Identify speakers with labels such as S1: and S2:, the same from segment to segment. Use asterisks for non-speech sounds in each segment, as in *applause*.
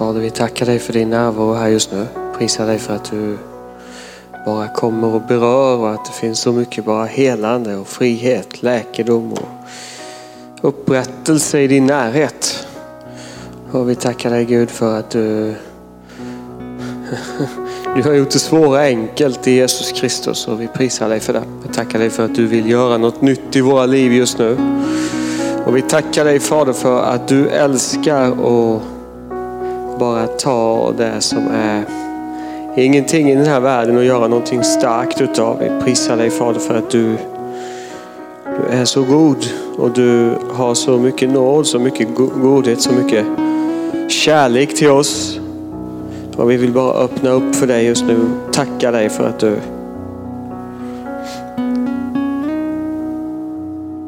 S1: Fader, vi tackar dig för din närvaro här just nu. Prisar dig för att du bara kommer och berör och att det finns så mycket bara helande och frihet, läkedom och upprättelse i din närhet. Och vi tackar dig Gud för att du, *laughs* du har gjort det svåra enkelt i Jesus Kristus och vi prisar dig för det. Vi tackar dig för att du vill göra något nytt i våra liv just nu. Och vi tackar dig Fader för att du älskar och bara ta det som är ingenting i den här världen och göra någonting starkt utav. Vi prisar dig Fader för att du, du är så god och du har så mycket nåd, så mycket godhet, så mycket kärlek till oss. Och vi vill bara öppna upp för dig just nu. Tacka dig för att du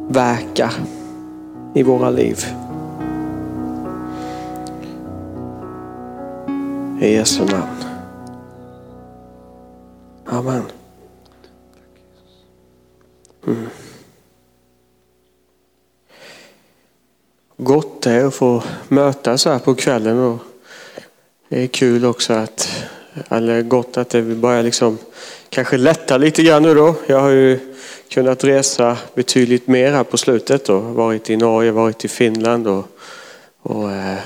S1: verkar i våra liv. I Jesu namn. Amen. Mm. Gott är att få mötas här på kvällen och det är kul också att, eller gott att det börjar liksom kanske lätta lite grann nu då. Jag har ju kunnat resa betydligt mer här på slutet och varit i Norge, varit i Finland och, och eh,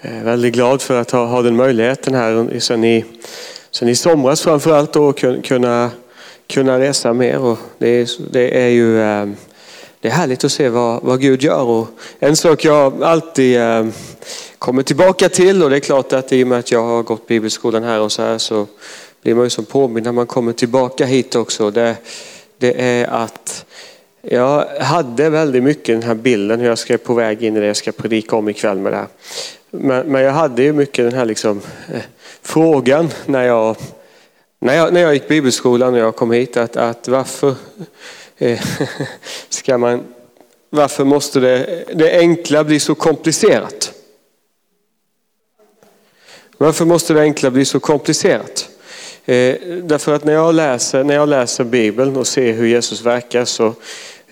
S1: är väldigt glad för att ha, ha den möjligheten här sen i, sen i somras framförallt och kunna, kunna resa mer. Och det, är, det är ju eh, det är härligt att se vad, vad Gud gör. Och en sak jag alltid eh, kommer tillbaka till och det är klart att i och med att jag har gått bibelskolan här och så här så blir man ju som påmind när man kommer tillbaka hit också. Det, det är att jag hade väldigt mycket den här bilden hur jag ska på väg in i det jag ska predika om ikväll med det här. Men, men jag hade ju mycket den här liksom, eh, frågan när jag, när, jag, när jag gick bibelskolan och jag kom hit att, att varför eh, *laughs* ska man, varför måste det, det enkla bli så komplicerat? Varför måste det enkla bli så komplicerat? Eh, därför att när jag, läser, när jag läser Bibeln och ser hur Jesus verkar så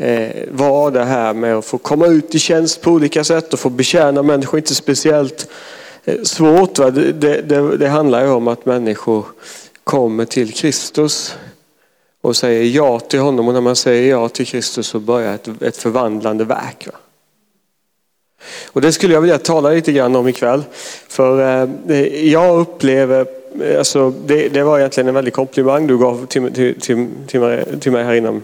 S1: Eh, var det här med att få komma ut i tjänst på olika sätt och få betjäna människor inte speciellt eh, svårt. Va? Det, det, det handlar ju om att människor kommer till Kristus och säger ja till honom och när man säger ja till Kristus så börjar ett, ett förvandlande verk. Va? Och det skulle jag vilja tala lite grann om ikväll. För eh, eh jag upplever, eh, alltså, det, det, var egentligen en väldig komplimang du gav till, till, till, till mig här innan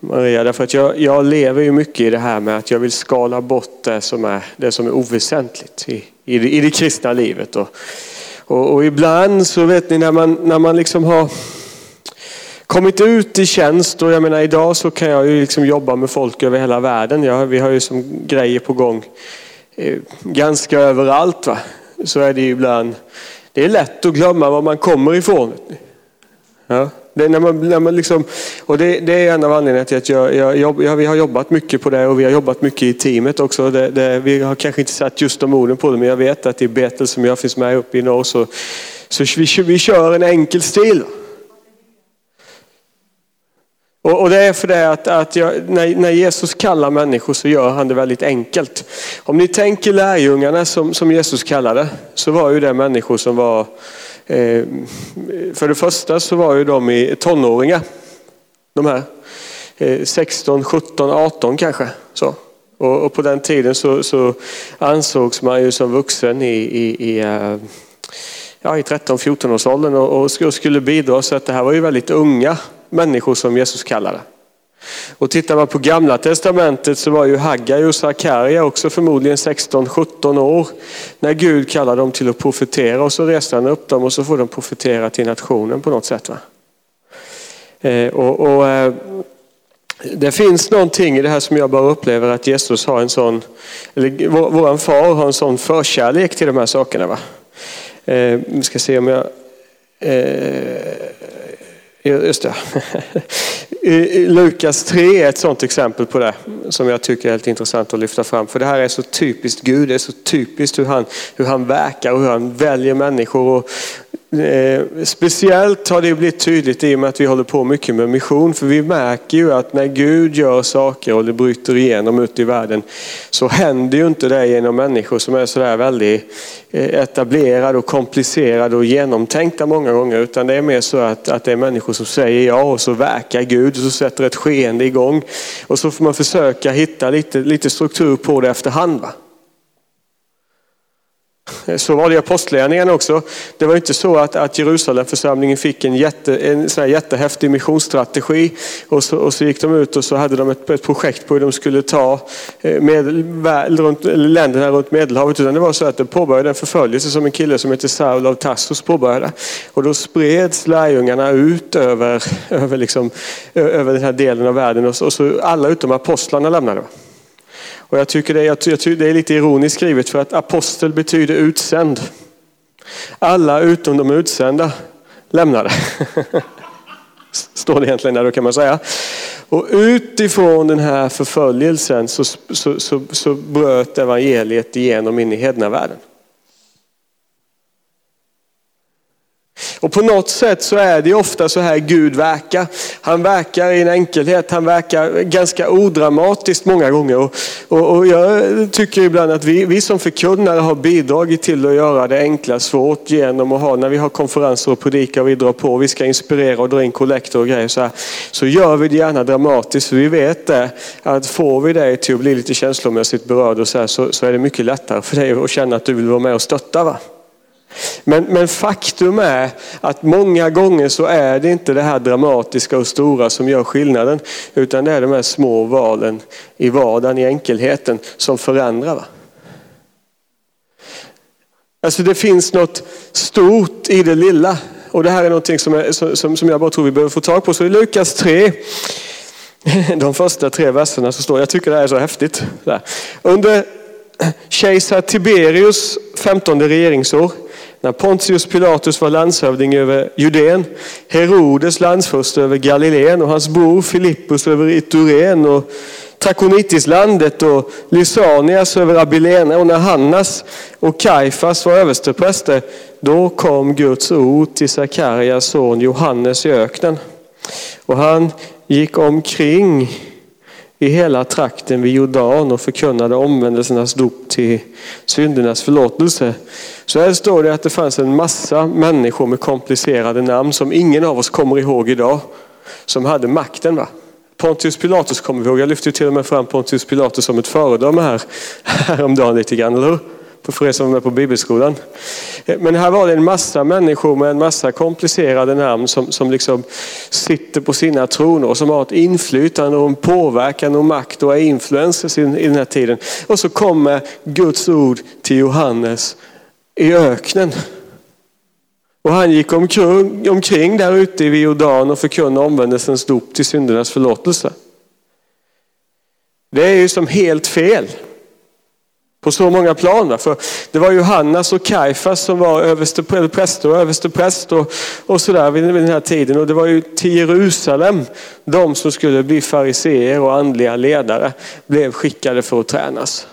S1: Maria. Därför att jag, jag, lever ju mycket i det här med att jag vill skala bort det som är, det som är oväsentligt i, i, det, i det kristna livet. Och, och, och, ibland så vet ni när man, när man liksom har kommit ut i tjänst och jag menar idag så kan jag ju liksom jobba med folk över hela världen. Ja, vi har ju som grejer på gång eh, ganska överallt. Va? Så är det ju ibland. Det är lätt att glömma var man kommer ifrån. Ja. Det när man, när man liksom, och det, det, är en av anledningarna till att jag, jag, jag, vi har jobbat mycket på det och vi har jobbat mycket i teamet också. Det, det, vi har kanske inte satt just de orden på det men jag vet att i Betel som jag finns med uppe i norr så, så vi, vi kör en enkel stil. Och, och det är för det att, att jag, när, när, Jesus kallar människor så gör han det väldigt enkelt. Om ni tänker lärjungarna som, som Jesus kallade så var ju det människor som var Eh, för det första så var ju de i tonåringar. De här. 16, 17, 18 kanske. Så. Och, och på den tiden så, så, ansågs man ju som vuxen i, i, i eh, ja, i 13-14 års åldern och, och skulle bidra. Så att det här var ju väldigt unga människor som Jesus kallade. Och tittar man på gamla testamentet så var ju Haggai och Sakaria också förmodligen 16-17 år när Gud kallade dem till att profetera och så reste han upp dem och så får de profetera till nationen på något sätt. Va? Eh, och, och eh, det finns någonting i det här som jag bara upplever att Jesus har en sån, eller våran far har en sån förkärlek till de här sakerna. Va? Eh, vi ska se om jag Just det. *laughs* Lukas 3 är ett sådant exempel på det som jag tycker är helt intressant att lyfta fram. För det här är så typiskt Gud, det är så typiskt hur han, hur han verkar och hur han väljer människor. Och Eh, speciellt har det blivit tydligt i och med att vi håller på mycket med mission. För vi märker ju att när Gud gör saker och det bryter igenom ute i världen så händer ju inte det genom människor som är sådär väldigt eh, etablerade och komplicerade och genomtänkta många gånger. Utan det är mer så att, att det är människor som säger ja och så verkar Gud och så sätter ett skeende igång. Och så får man försöka hitta lite, lite struktur på det efterhand. Va? Så var det i apostlagärningarna också. Det var inte så att, att Jerusalemförsamlingen fick en, jätte, en sån här jättehäftig missionsstrategi och så, och så gick de ut och så hade de ett, ett projekt på hur de skulle ta eh, med, väl, runt, länderna runt Medelhavet. Utan det var så att det påbörjade en förföljelse som en kille som heter Saul av Tassos påbörjade. Och då spreds lärjungarna ut över, över, liksom, över den här delen av världen och så, och så alla utom apostlarna lämnade. Och jag tycker det, jag tycker det är lite ironiskt skrivet för att apostel betyder utsänd. Alla utom de utsända lämnade. *laughs* Står det egentligen där då kan man säga. Och utifrån den här förföljelsen så, så, så, så bröt evangeliet igenom in i hednavärlden. Och på något sätt så är det ofta så här Gud verkar. Han verkar i en enkelhet, han verkar ganska odramatiskt många gånger. Och, och, och jag tycker ibland att vi, vi som förkunnare har bidragit till att göra det enkla svårt genom att ha, när vi har konferenser och predikar och vi drar på, vi ska inspirera och dra in kollektor och grejer så här, så gör vi det gärna dramatiskt. För vi vet det, att får vi dig till att bli lite känslomässigt berörd och så, här, så, så är det mycket lättare för dig att känna att du vill vara med och stötta. Va? Men, men, faktum är att många gånger så är det inte det här dramatiska och stora som gör skillnaden. Utan det är de här små valen i vardagen, i enkelheten som förändrar. Va? Alltså det finns något stort i det lilla. Och det här är någonting som, är, som, som jag bara tror vi behöver få tag på. Så i Lukas 3, *laughs* de första tre verserna så står jag tycker det här är så häftigt. Under kejsar Tiberius 15 regeringsår när Pontius Pilatus var landshövding över Judeen, Herodes landsförste över Galileen och hans bror Filippus över Iturén och Trakonitislandet och Lysanias över Abilene och när Hannas och Kaifas var överstepräster, då kom Guds ord till Sakarias son Johannes i öknen. Och han gick omkring i hela trakten vid Jordan och förkunnade omvändelsernas dop till syndernas förlåtelse. Så här står det att det fanns en massa människor med komplicerade namn som ingen av oss kommer ihåg idag. Som hade makten. Va? Pontius Pilatus kommer vi ihåg. Jag lyfte till och med fram Pontius Pilatus som ett föredöme här *laughs* häromdagen lite grann, eller hur? För er som var med på bibelskolan. Eh, men här var det en massa människor med en massa komplicerade namn som, som liksom sitter på sina troner och som har ett inflytande och en påverkan och makt och är influencers i, i den här tiden. Och så kommer Guds ord till Johannes i öknen. Och han gick omkring, omkring där ute vid Jordan och förkunnade omvändelsens dop till syndernas förlåtelse. Det är ju som helt fel. På så många plan. För det var Johannas och Kajfas som var överstepräster och överstepräst och, och sådär vid, vid den här tiden. Och det var ju till Jerusalem de som skulle bli fariseer och andliga ledare blev skickade för att tränas.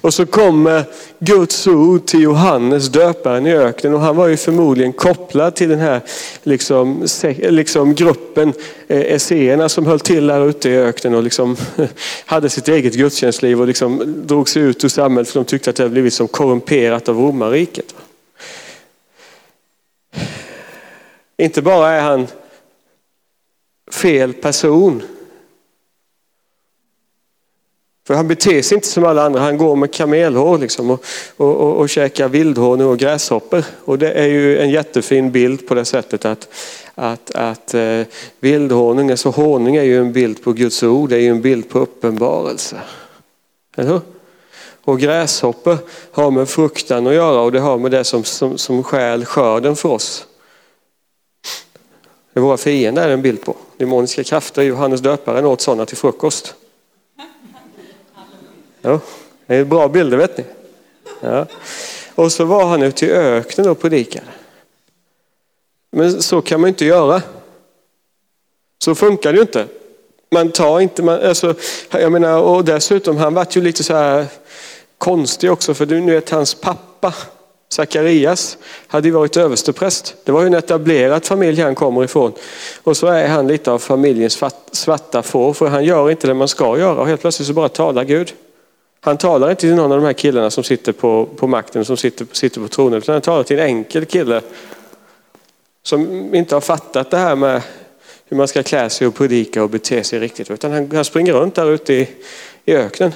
S1: Och så kommer Guds ord till Johannes döparen i öknen och han var ju förmodligen kopplad till den här liksom, liksom gruppen eh, esséerna som höll till där ute i öknen och liksom *laughs* hade sitt eget gudstjänstliv och liksom drog sig ut ur samhället för de tyckte att det hade blivit som korrumperat av romarriket. Inte bara är han fel person för han beter sig inte som alla andra. Han går med kamelhår liksom och, och, och, och käkar vildhonung och gräshoppor. Och det är ju en jättefin bild på det sättet att, att, att eh, vildhonung, alltså honung är ju en bild på Guds ord. Det är ju en bild på uppenbarelse. Eller hur? Och gräshoppor har med fruktan att göra och det har med det som, som, som skäl skörden för oss. Det är våra fiender är en bild på. Demoniska krafter, Johannes döparen åt sådana till frukost. Ja, det är bra bilder vet ni. Ja. Och så var han ute i öknen och predikade. Men så kan man inte göra. Så funkar det ju inte. Man tar inte, man, alltså, jag menar, och dessutom han vart ju lite så här konstig också för nu vet hans pappa Sakarias hade ju varit överstepräst. Det var ju en etablerad familj han kommer ifrån. Och så är han lite av familjens svarta får, för han gör inte det man ska göra. Och helt plötsligt så bara talar Gud. Han talar inte till någon av de här killarna som sitter på, på makten, som sitter, sitter på tronen, utan han talar till en enkel kille som inte har fattat det här med hur man ska klä sig och predika och bete sig riktigt. Utan han, han springer runt där ute i, i öknen.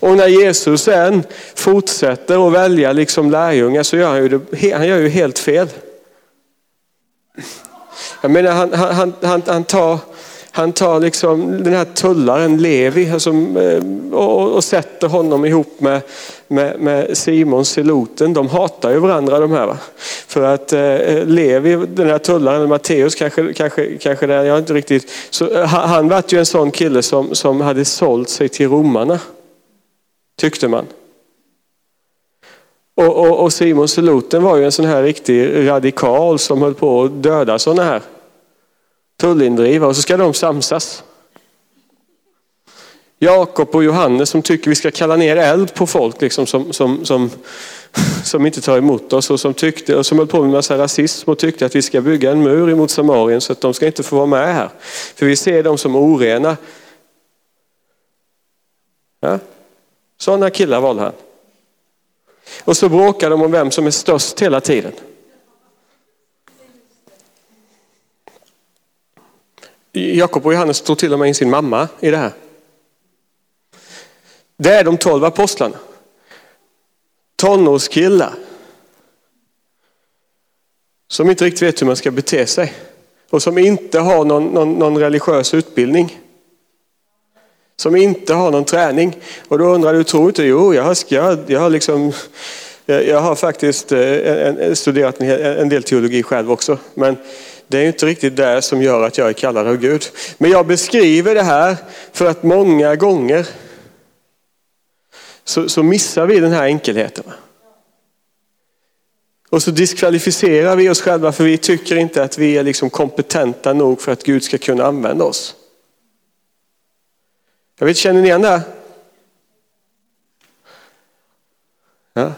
S1: Och när Jesus sen fortsätter att välja liksom lärjungar så gör han ju, det, han gör ju helt fel. Jag menar han, han, han, han tar han tar liksom den här tullaren Levi alltså, och, och sätter honom ihop med, med, med Simon Seloten. De hatar ju varandra de här. Va? För att eh, Levi, den här tullaren, Matteus kanske, kanske, kanske där, jag inte riktigt. Så, eh, han, han var ju en sån kille som, som hade sålt sig till romarna. Tyckte man. Och, och, och Simon Seloten var ju en sån här riktig radikal som höll på att döda sådana här tullindrivare och så ska de samsas. Jakob och Johannes som tycker vi ska kalla ner eld på folk liksom, som, som, som, *laughs* som inte tar emot oss och som, tyckte, och som höll på med en massa rasism och tyckte att vi ska bygga en mur emot Samarien så att de ska inte få vara med här. För vi ser dem som orena. Ja? Sådana killar valde han. Och så bråkar de om vem som är störst hela tiden. Jakob och Johannes tog till och med in sin mamma i det här. Det är de tolv apostlarna. Tonårskillar. Som inte riktigt vet hur man ska bete sig. Och som inte har någon, någon, någon religiös utbildning. Som inte har någon träning. Och då undrar du, tror inte? Jo, jag har, jag, jag har liksom jag har faktiskt eh, studerat en del teologi själv också. Men det är inte riktigt det som gör att jag är kallad av Gud. Men jag beskriver det här för att många gånger så, så missar vi den här enkelheten. Och så diskvalificerar vi oss själva för vi tycker inte att vi är liksom kompetenta nog för att Gud ska kunna använda oss. Jag vet, känner ni igen det? Ja.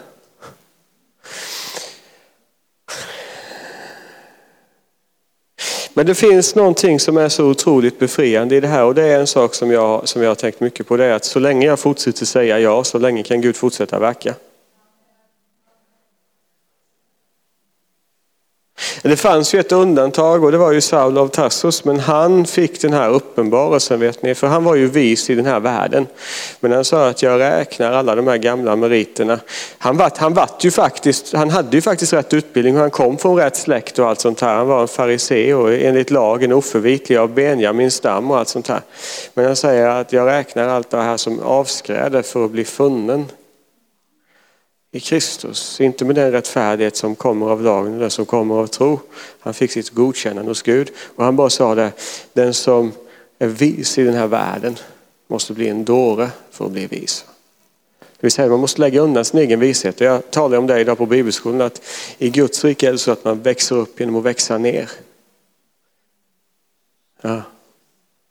S1: Men det finns någonting som är så otroligt befriande i det här och det är en sak som jag, som jag har tänkt mycket på. Det är att så länge jag fortsätter säga ja, så länge kan Gud fortsätta verka. Det fanns ju ett undantag och det var ju Saul av Tarsus, men han fick den här uppenbarelsen vet ni, för han var ju vis i den här världen. Men han sa att jag räknar alla de här gamla meriterna. Han, var, han, var ju faktiskt, han hade ju faktiskt rätt utbildning, och han kom från rätt släkt och allt sånt här. Han var en farisé och enligt lagen oförvitlig av Benjamins stam och allt sånt här. Men han säger att jag räknar allt det här som avskräde för att bli funnen i Kristus. Inte med den rättfärdighet som kommer av lagen, den som kommer av tro. Han fick sitt godkännande hos Gud. Och han bara sa det, den som är vis i den här världen måste bli en dåre för att bli vis. Det vill säga man måste lägga undan sin egen vishet. Jag talade om det idag på bibelskolan att i Guds rike är det så att man växer upp genom att växa ner. Ja.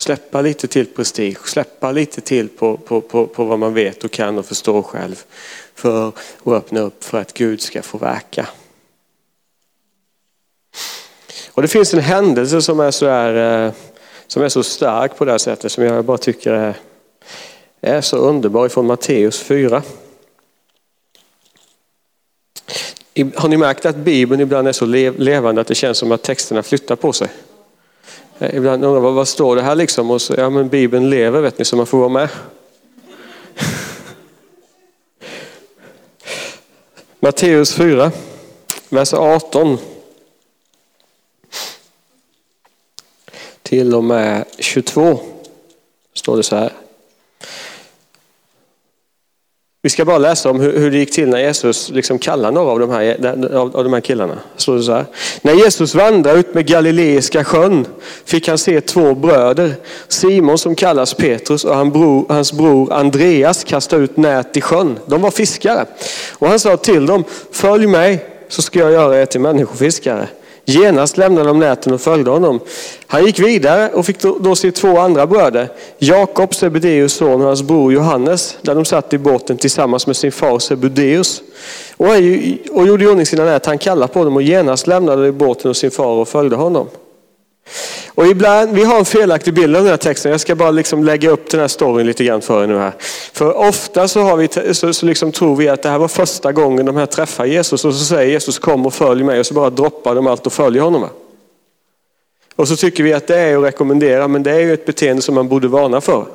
S1: Släppa lite till prestige, släppa lite till på, på, på, på vad man vet och kan och förstår själv för att öppna upp för att Gud ska få verka. Och det finns en händelse som är så, här, eh, som är så stark på det här sättet som jag bara tycker är, är så underbar ifrån Matteus 4. Har ni märkt att Bibeln ibland är så levande att det känns som att texterna flyttar på sig? Eh, ibland undrar man vad står det här liksom? Och så, ja men Bibeln lever vet ni så man får vara med. *laughs* Matteus 4, vers 18 till och med 22 står det så här. Vi ska bara läsa om hur, det gick till när Jesus liksom kallade några av de här, av de här killarna. Så så här. När Jesus vandrade ut med Galileiska sjön fick han se två bröder. Simon som kallas Petrus och hans bror Andreas kasta ut nät i sjön. De var fiskare. Och han sa till dem, följ mig så ska jag göra er till människofiskare. Genast lämnade de näten och följde honom. Han gick vidare och fick då se två andra bröder, Jakob, Sebedeus son och hans bror Johannes, där de satt i båten tillsammans med sin far Sebedeus. Och, han, och gjorde i ordning sina nät. Han kallade på dem och genast lämnade de båten och sin far och följde honom. Och ibland, vi har en felaktig bild av den här texten. Jag ska bara liksom lägga upp den här storyn lite grann för er nu här. För ofta så, har vi, så, så liksom tror vi att det här var första gången de här träffar Jesus och så säger Jesus kom och följ mig och så bara droppar de allt och följer honom. Och så tycker vi att det är att rekommendera men det är ju ett beteende som man borde varna för.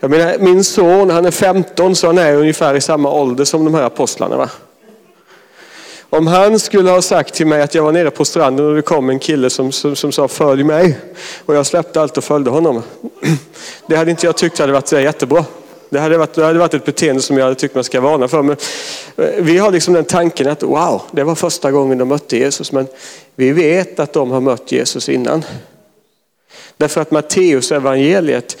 S1: Jag menar, min son han är 15 så han är ungefär i samma ålder som de här apostlarna. Va? Om han skulle ha sagt till mig att jag var nere på stranden och det kom en kille som, som, som sa följ mig och jag släppte allt och följde honom. Det hade inte jag tyckt hade varit jättebra. Det hade, varit, det hade varit ett beteende som jag hade tyckt man ska varna för. Men eh, vi har liksom den tanken att wow, det var första gången de mötte Jesus. Men vi vet att de har mött Jesus innan. Därför att Matteus evangeliet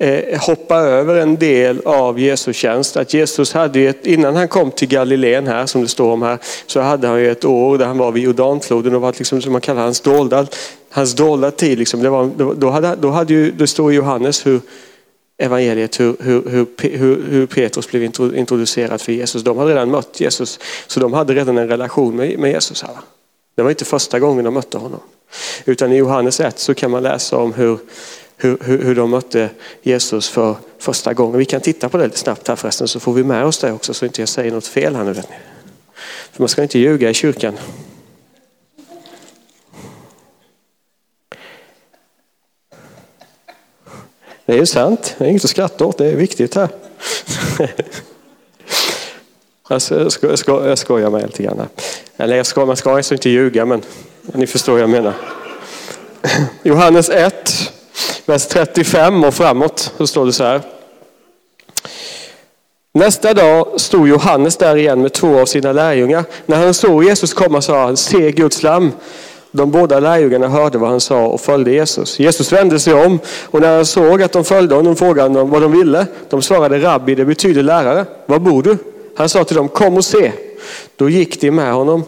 S1: Eh, hoppa över en del av Jesu tjänst. Att Jesus hade ett, innan han kom till Galileen här, som det står om här, så hade han ju ett år där han var vid Jordanfloden och var liksom, som man kallar hans dolda, hans dolda tid. Liksom. Det, var, då, hade, då hade ju, det står i Johannes hur evangeliet hur, hur, hur, hur, Petrus blev introducerad för Jesus. De hade redan mött Jesus, så de hade redan en relation med, med Jesus. här. Det var inte första gången de mötte honom. Utan i Johannes 1 så kan man läsa om hur, hur, hur, hur de mötte Jesus för första gången. Vi kan titta på det lite snabbt här förresten så får vi med oss det också så inte jag säger något fel här nu. Vet ni. För man ska inte ljuga i kyrkan. Det är ju sant, det är inget att skratta åt, det är viktigt här. *laughs* Alltså, jag, sko, jag, sko, jag skojar med lite grann. Eller jag ska, man ska alltså inte ljuga men ni förstår vad jag menar. *clears throat* Johannes 1, vers 35 och framåt så står det så här. Nästa dag stod Johannes där igen med två av sina lärjungar. När han såg Jesus komma sa han, se Guds lam. De båda lärjungarna hörde vad han sa och följde Jesus. Jesus vände sig om och när han såg att de följde honom frågade han vad de ville. De svarade rabbi, det betyder lärare. Var bor du? Han sa till dem, kom och se. Då gick de med honom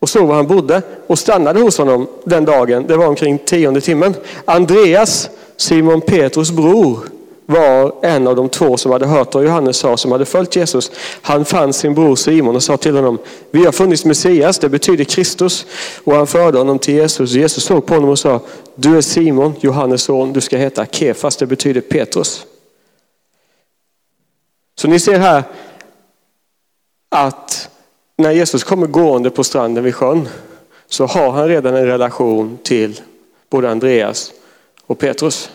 S1: och såg var han bodde och stannade hos honom den dagen. Det var omkring tionde timmen. Andreas, Simon Petrus bror, var en av de två som hade hört vad Johannes sa, som hade följt Jesus. Han fann sin bror Simon och sa till honom, vi har funnits Messias, det betyder Kristus. Och han förde honom till Jesus. Jesus såg på honom och sa, du är Simon, Johannes son, du ska heta Kefas, det betyder Petrus. Så ni ser här att när Jesus kommer gående på stranden vid sjön så har han redan en relation till både Andreas och Petrus.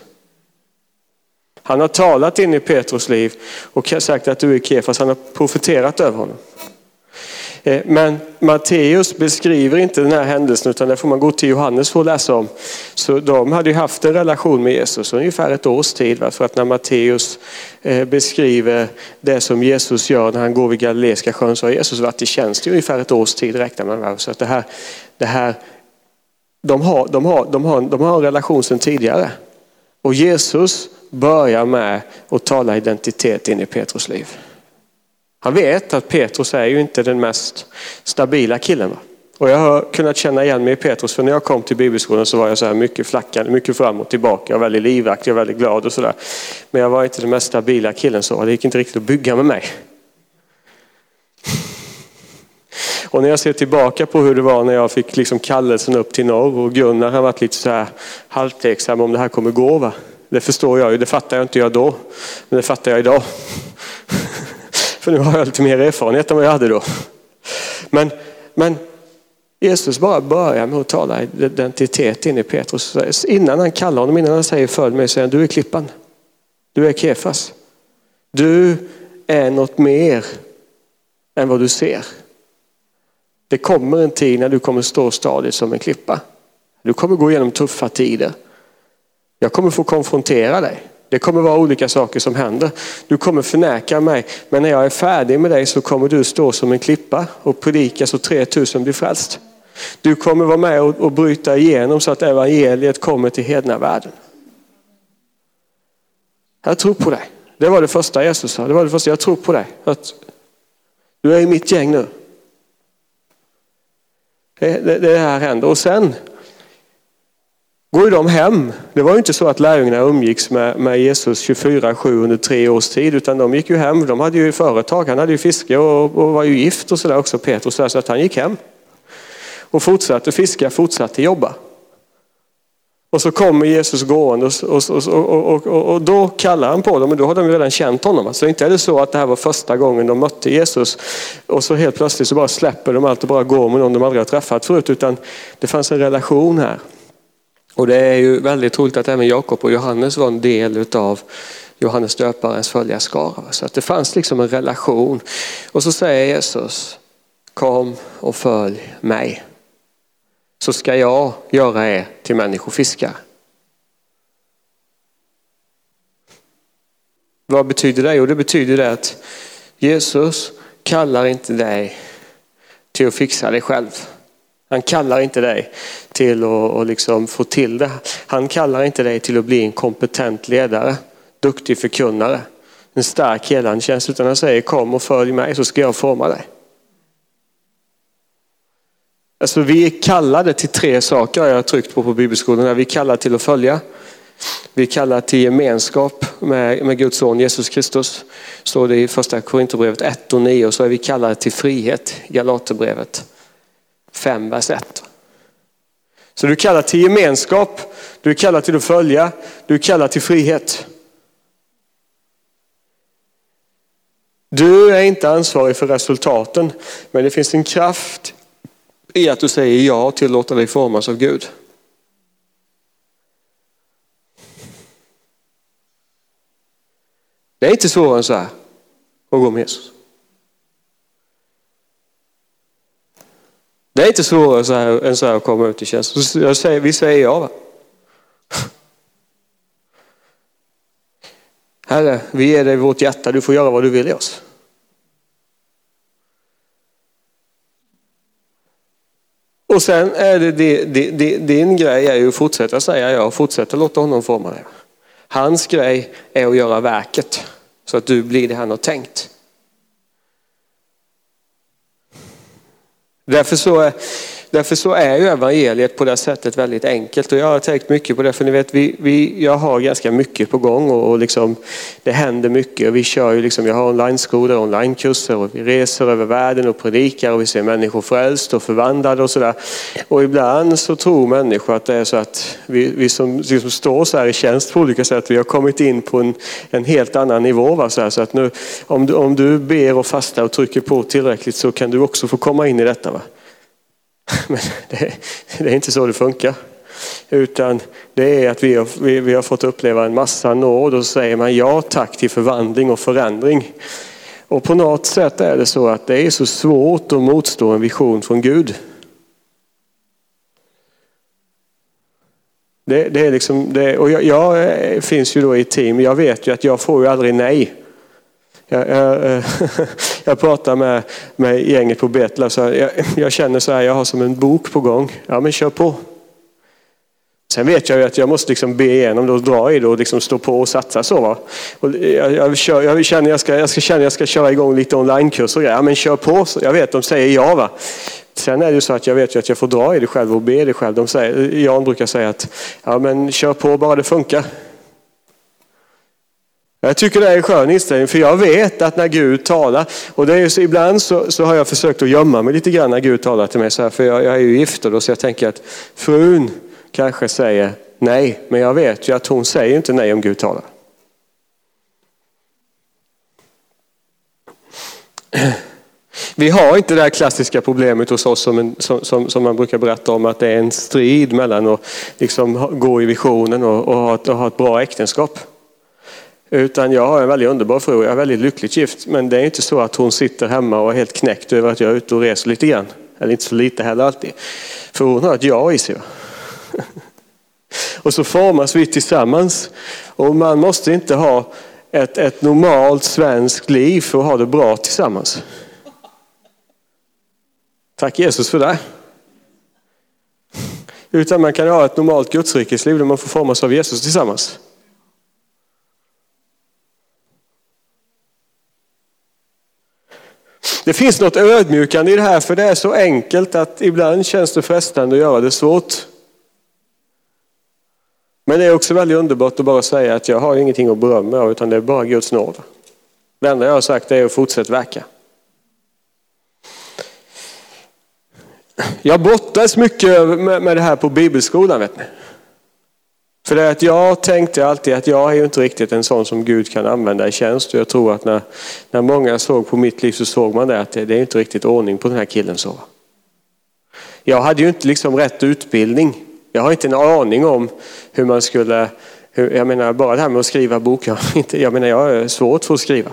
S1: Han har talat in i Petrus liv och sagt att du är Kefas. Han har profeterat över honom. Eh, men Matteus beskriver inte den här händelsen utan det får man gå till Johannes för att läsa om. Så de hade ju haft en relation med Jesus ungefär ett års tid. För att när Matteus eh, beskriver det som Jesus gör när han går vid Galileiska sjön så har Jesus varit i tjänst i ungefär ett års tid räknar man Så att det här, det här, de, har, de, har, de, har, de har en relation sedan tidigare. Och Jesus börjar med att tala identitet in i Petrus liv. Han vet att Petrus är ju inte den mest stabila killen. Och jag har kunnat känna igen mig i Petrus för när jag kom till bibelskolan så var jag så här mycket flackande, mycket fram och tillbaka, och väldigt livaktig och väldigt glad och sådär. Men jag var inte den mest stabila killen så, det gick inte riktigt att bygga med mig. Och när jag ser tillbaka på hur det var när jag fick liksom kallelsen upp till norr och Gunnar har varit lite så här halvtveksam om det här kommer gå. Va? Det förstår jag ju, det fattar jag inte jag då. Men det fattar jag idag. *laughs* För nu har jag lite mer erfarenhet än vad jag hade då. Men, men Jesus bara börjar med att tala identitet in i Petrus. Innan han kallar honom, innan han säger följ mig, säger han du är klippan. Du är Kefas. Du är något mer än vad du ser. Det kommer en tid när du kommer stå stadigt som en klippa. Du kommer gå igenom tuffa tider. Jag kommer få konfrontera dig. Det kommer vara olika saker som händer. Du kommer förneka mig, men när jag är färdig med dig så kommer du stå som en klippa och predika så 3000 blir frälst. Du kommer vara med och, och bryta igenom så att evangeliet kommer till hedna världen. Jag tror på dig. Det var det första Jesus sa. Det var det första, jag tror på dig. Att du är i mitt gäng nu. Det, det, det här händer. Och sen går ju de hem. Det var ju inte så att lärjungarna umgicks med, med Jesus 24-7 under tre års tid, utan de gick ju hem. De hade ju företag, han hade ju fiske och, och var ju gift och sådär också, Petrus, så att han gick hem. Och fortsatte fiska, fortsatte jobba. Och så kommer Jesus gående och, och, och, och, och, då kallar han på dem, men då har de redan känt honom. Alltså inte är det så att det här var första gången de mötte Jesus och så helt plötsligt så bara släpper de allt och bara går med någon de aldrig har träffat förut, utan det fanns en relation här. Och det är ju väldigt troligt att även Jakob och Johannes var en del av Johannes döparens följarskara. Så att det fanns liksom en relation. Och så säger Jesus, kom och följ mig. Så ska jag göra er till människofiskar. Vad betyder det? Jo, det betyder det att Jesus kallar inte dig till att fixa dig själv. Han kallar inte dig till att liksom få till det. Han kallar inte dig till att bli en kompetent ledare, duktig förkunnare, en stark helandtjänst, utan han säger kom och följ mig så ska jag forma dig. Alltså vi är kallade till tre saker har jag tryckt på på bibelskolan. Vi är kallade till att följa. Vi är kallade till gemenskap med, med Guds son Jesus Kristus. Står det i första Korinthierbrevet 1 och 9 och så är vi kallade till frihet, Galaterbrevet 5, vers 1. Så du kallar till gemenskap, du är kallad till att följa, du är kallad till frihet. Du är inte ansvarig för resultaten, men det finns en kraft i att du säger ja till att låta dig formas av Gud. Det är inte svårare än så här att gå med Jesus. Det är inte svårare så här, än så här att komma ut i tjänst. Jag säger, vi säger ja. Va? Herre, vi ger dig vårt hjärta, du får göra vad du vill i oss. Och sen är det, det, det, din grej är ju att fortsätta säga ja, fortsätta låta honom forma det. Hans grej är att göra verket så att du blir det han har tänkt. Därför så, är, därför så är ju evangeliet på det sättet väldigt enkelt och jag har tänkt mycket på det för ni vet vi, vi, jag har ganska mycket på gång och, och liksom, det händer mycket. Vi kör ju liksom, jag har online-skolor, online-kurser och vi reser över världen och predikar och vi ser människor frälst och förvandlade och sådär. Och ibland så tror människor att det är så att vi, vi som liksom står så här i tjänst på olika sätt, vi har kommit in på en, en helt annan nivå. Va? Så, här, så att nu, om, du, om du ber och fastar och trycker på tillräckligt så kan du också få komma in i detta. Va? *laughs* Men det, det, är inte så det funkar. Utan det är att vi har, vi, vi har fått uppleva en massa nåd och så säger man ja tack till förvandling och förändring. Och på något sätt är det så att det är så svårt att motstå en vision från Gud. Det, det är liksom det, och jag, jag, eh, finns ju då i team, jag vet ju att jag får ju aldrig nej. Jag, jag, eh, *laughs* jag pratar med, med gänget på Betla, så jag, jag känner så här, jag har som en bok på gång. Ja men kör på. Sen vet jag ju att jag måste liksom be igenom det och dra i det och liksom stå på och satsa så. Va? Och jag, jag, kör, jag känner jag ska, jag ska känna jag ska köra igång lite onlinekurser Ja men kör på. Jag vet, de säger ja. Va? Sen är det ju så att jag vet ju att jag får dra i det själv och be det själv. De säger, Jan brukar säga att ja men kör på bara det funkar. Jag tycker det är en skön inställning för jag vet att när Gud talar, och det är så, ibland så, så, har jag försökt att gömma mig lite grann när Gud talar till mig så här, för jag, jag är ju gift och då så jag tänker att frun kanske säger nej, men jag vet ju att hon säger inte nej om Gud talar. Vi har inte det här klassiska problemet hos oss som, en, som, som, som, man brukar berätta om att det är en strid mellan att liksom gå i visionen och, och, ha, ett, och ha ett bra äktenskap. Utan jag har en väldigt underbar fru, jag är väldigt lyckligt gift. Men det är inte så att hon sitter hemma och är helt knäckt över att jag är ute och reser lite grann. Eller inte så lite heller alltid. För hon har ett ja i sig. *laughs* Och så formas vi tillsammans. Och man måste inte ha ett, ett normalt svenskt liv för att ha det bra tillsammans. Tack Jesus för det. Utan man kan ha ett normalt gudsrikesliv där man får formas av Jesus tillsammans. Det finns något ödmjukande i det här för det är så enkelt att ibland känns det frestande att göra det svårt. Men det är också väldigt underbart att bara säga att jag har ingenting att berömma av utan det är bara Guds nåd. Det enda jag har sagt är att fortsätta verka. Jag brottas mycket med det här på bibelskolan. Vet ni. För det är att jag tänkte alltid att jag är ju inte riktigt en sån som Gud kan använda i tjänst. Och jag tror att när, när många såg på mitt liv så såg man det att det, det är inte riktigt ordning på den här killen. så. Jag hade ju inte liksom rätt utbildning. Jag har inte en aning om hur man skulle, hur, jag menar bara det här med att skriva bok, jag, inte, jag menar jag har svårt för att skriva.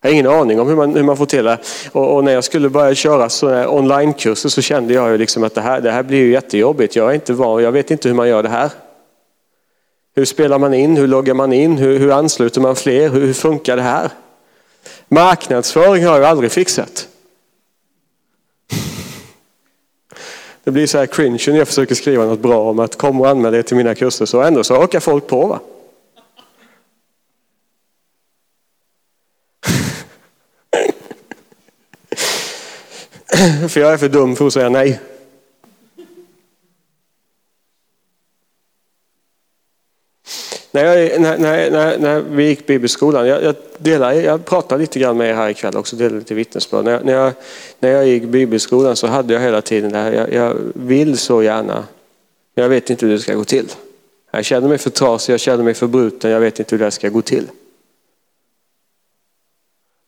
S1: Jag har ingen aning om hur man, hur man får till det. Och, och när jag skulle börja köra onlinekurser så kände jag ju liksom att det här, det här blir ju jättejobbigt. Jag är inte van, jag vet inte hur man gör det här. Hur spelar man in? Hur loggar man in? Hur, hur ansluter man fler? Hur, hur funkar det här? Marknadsföring har jag aldrig fixat. *laughs* Det blir så här cringe när jag försöker skriva något bra om att kom och anmäl er till mina kurser. Så ändå så hakar folk på. Va? *laughs* för jag är för dum för att säga nej. När, jag, när, när, när, vi gick bibelskolan, jag, jag, delar, jag pratar lite grann med er här ikväll också, delar lite vittnesbörd. När, när, jag, när jag gick bibelskolan så hade jag hela tiden det här, jag, jag vill så gärna, men jag vet inte hur det ska gå till. Jag känner mig för trasig, jag känner mig för bruten, jag vet inte hur det ska gå till.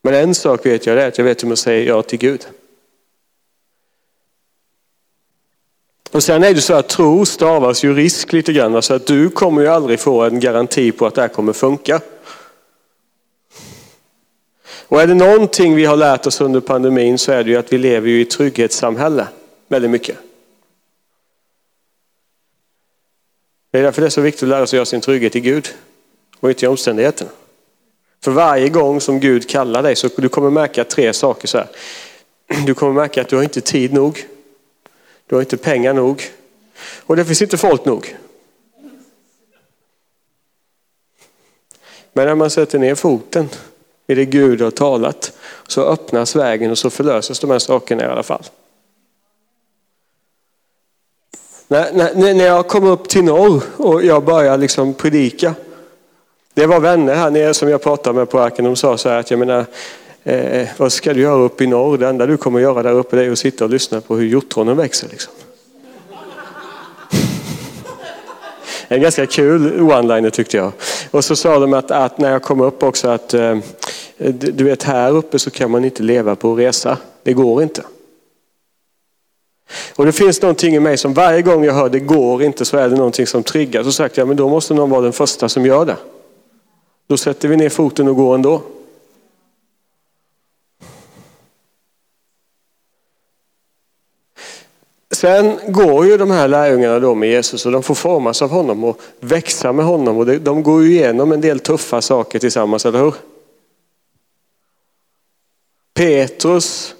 S1: Men en sak vet jag, det är att jag vet hur man säger ja till Gud. Och sen är det så att tro stavas ju risk lite grann, så att du kommer ju aldrig få en garanti på att det här kommer funka. Och är det någonting vi har lärt oss under pandemin så är det ju att vi lever i ett trygghetssamhälle väldigt mycket. Det är därför det är så viktigt att lära sig att göra sin trygghet i Gud och inte i omständigheterna. För varje gång som Gud kallar dig så du kommer märka tre saker så här. Du kommer märka att du har inte tid nog. Vi har inte pengar nog. Och det finns inte folk nog. Men när man sätter ner foten i det Gud har talat så öppnas vägen och så förlöses de här sakerna i alla fall. När, när, när jag kom upp till norr och jag började liksom predika. Det var vänner här nere som jag pratade med på arken. De sa så här att jag menar, Eh, vad ska du göra uppe i norr? Det enda du kommer göra där uppe är att sitta och lyssna på hur hjortronen växer. Liksom. *laughs* En ganska kul one-liner tyckte jag. Och så sa de att, att, när jag kom upp också att eh, du vet här uppe så kan man inte leva på att resa. Det går inte. Och det finns någonting i mig som varje gång jag hör det går inte så är det någonting som triggar. Så sagt jag, men då måste någon vara den första som gör det. Då sätter vi ner foten och går ändå. Sen går ju de här lärjungarna då med Jesus och de får formas av honom och växa med honom. Och de går ju igenom en del tuffa saker tillsammans, eller hur? Petrus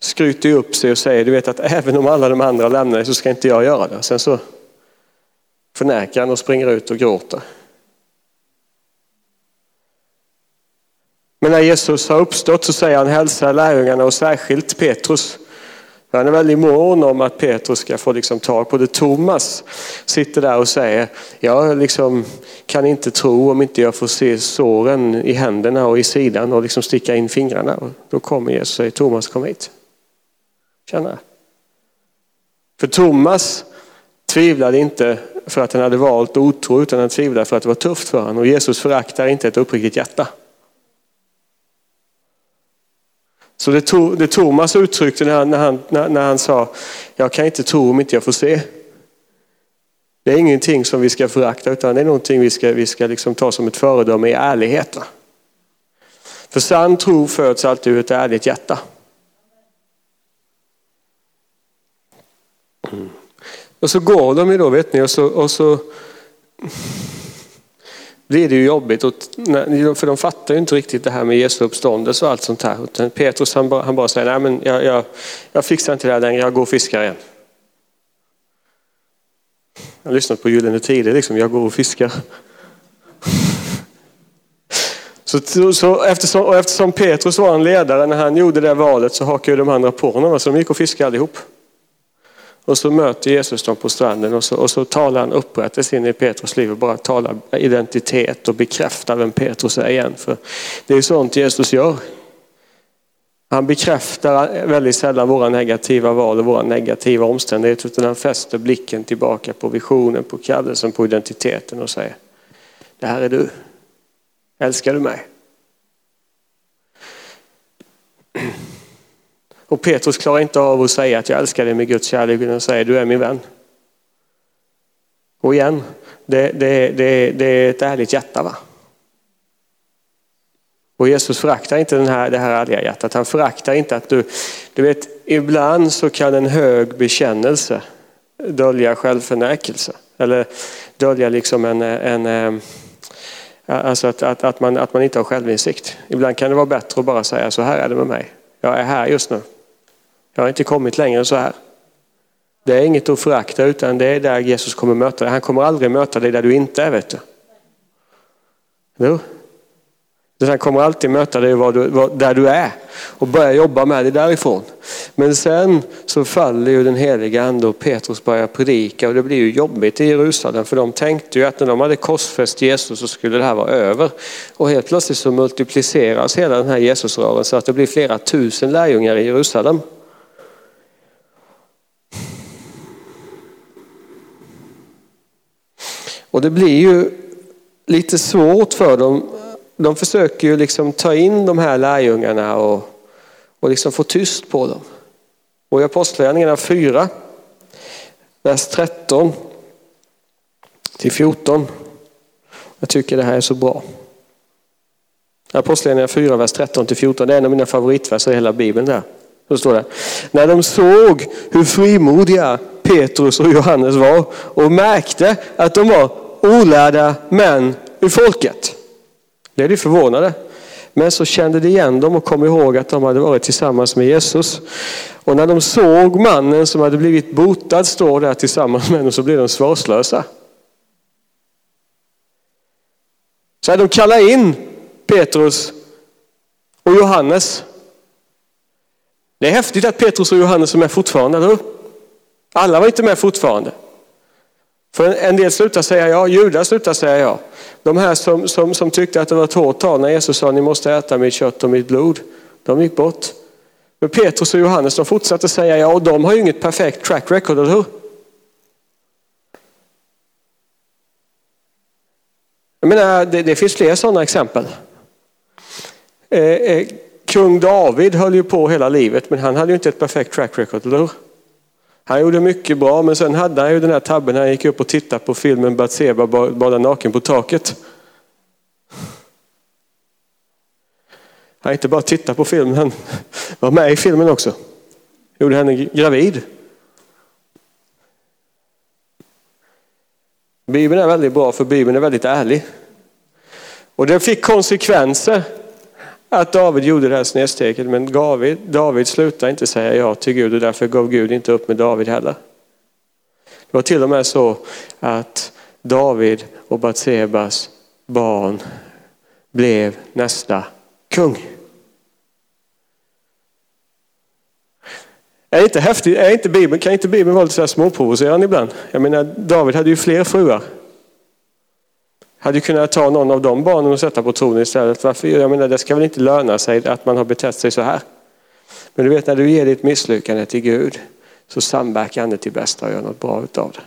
S1: skryter ju upp sig och säger, du vet att även om alla de andra lämnar dig så ska inte jag göra det. Sen så förnekar han och springer ut och gråter. Men när Jesus har uppstått så säger han hälsa lärjungarna och särskilt Petrus han är väldigt mån om att Petrus ska få liksom tag på det. Thomas sitter där och säger, jag liksom kan inte tro om inte jag får se såren i händerna och i sidan och liksom sticka in fingrarna. Och då kommer Jesus och säger, Thomas kom hit. Känna. För Thomas tvivlade inte för att han hade valt otro utan han tvivlade för att det var tufft för honom. Och Jesus föraktar inte ett uppriktigt hjärta. Så det, to, det Thomas uttryckte när han, när, han, när, när han sa, jag kan inte tro om inte jag får se. Det är ingenting som vi ska förakta utan det är någonting vi ska, vi ska liksom ta som ett föredöme i ärlighet. För sann tro föds alltid ur ett ärligt hjärta. Mm. Och så går de ju då vet ni och så, och så blir det ju jobbigt. för de fattar ju inte riktigt det här med Jesu uppståndelse och allt sånt här. Petrus han bara, han bara säger, nej men jag, jag, jag fixar inte det här längre, jag går och fiskar igen. Jag har lyssnat på Gyllene Tider, liksom, jag går och fiskar. *laughs* Så, så, eftersom, och eftersom Petrus var en ledare när han gjorde det valet så hakade de andra på honom. Så de gick och fiskade allihop. Och så möter Jesus dem på stranden och så, och så talar han upprättelse in i Petrus liv och bara talar identitet och bekräftar vem Petrus är igen. För det är sånt Jesus gör. Han bekräftar väldigt sällan våra negativa val och våra negativa omständigheter utan han fäster blicken tillbaka på visionen, på kallelsen, på identiteten och säger Det här är du. Älskar du mig? Och Petrus klarar inte av att säga att jag älskar dig med Guds kärlek utan säger du är min vän. Och igen, det, det, det, det är ett ärligt hjärta va? Och Jesus föraktar inte den här, det här ärliga hjärtat. Han föraktar inte att du, du vet, ibland så kan en hög bekännelse dölja självförnekelse. Eller dölja liksom en, en, en alltså att, att, att, man, att man inte har självinsikt. Ibland kan det vara bättre att bara säga så här är det med mig. Jag är här just nu. Jag har inte kommit längre än så här. Det är inget att förakta utan det är där Jesus kommer möta dig. Han kommer aldrig möta dig där du inte är vet du. Jo. Han kommer alltid möta dig där du är och börja jobba med dig därifrån. Men sen så faller ju den heliga ande och Petrus börjar predika och det blir ju jobbigt i Jerusalem för de tänkte ju att när de hade korsfäst Jesus så skulle det här vara över. Och helt plötsligt så multipliceras hela den här Jesusrörelsen så att det blir flera tusen lärjungar i Jerusalem. Och det blir ju lite svårt för dem de försöker ju liksom ta in de här lärjungarna och, och liksom få tyst på dem. Och i Apostlagärningarna 4, vers 13 till 14. Jag tycker det här är så bra. Apostlagärningarna 4, vers 13 till 14. Det är en av mina favoritverser i hela Bibeln. där. Så står det. När de såg hur frimodiga Petrus och Johannes var och märkte att de var olärda män ur folket blev de förvånade. Men så kände de igen dem och kom ihåg att de hade varit tillsammans med Jesus. Och när de såg mannen som hade blivit botad stå där tillsammans med dem så blev de svarslösa. Så de kallade in Petrus och Johannes. Det är häftigt att Petrus och Johannes är med fortfarande, eller hur? Alla var inte med fortfarande. För en del slutar säga ja, judar slutar säga ja. De här som, som, som tyckte att det var ett hårt tal när Jesus sa ni måste äta mitt kött och mitt blod. De gick bort. Men Petrus och Johannes de fortsatte säga ja och de har ju inget perfekt track record, eller hur? Jag menar, det, det finns fler sådana exempel. Eh, eh, kung David höll ju på hela livet men han hade ju inte ett perfekt track record, eller hur? Han gjorde mycket bra, men sen hade han ju den här tabben när han gick upp och tittade på filmen Batseba bada naken på taket. Han inte bara tittade på filmen, han var med i filmen också. Gjorde henne gravid. Bibeln är väldigt bra för Bibeln är väldigt ärlig. Och det fick konsekvenser att David gjorde det här snedsteget, men David, David slutade inte säga ja till Gud och därför gav Gud inte upp med David heller. Det var till och med så att David och Batsebas barn blev nästa kung. Är inte häftigt? Är inte Bibeln, kan inte Bibeln vara lite småprovocerande ibland? Jag menar, David hade ju fler fruar. Hade kunnat ta någon av de barnen och sätta på tronen istället. Varför? Jag menar, det ska väl inte löna sig att man har betett sig så här. Men du vet när du ger ditt misslyckande till Gud så samverkar han till bästa och gör något bra utav det.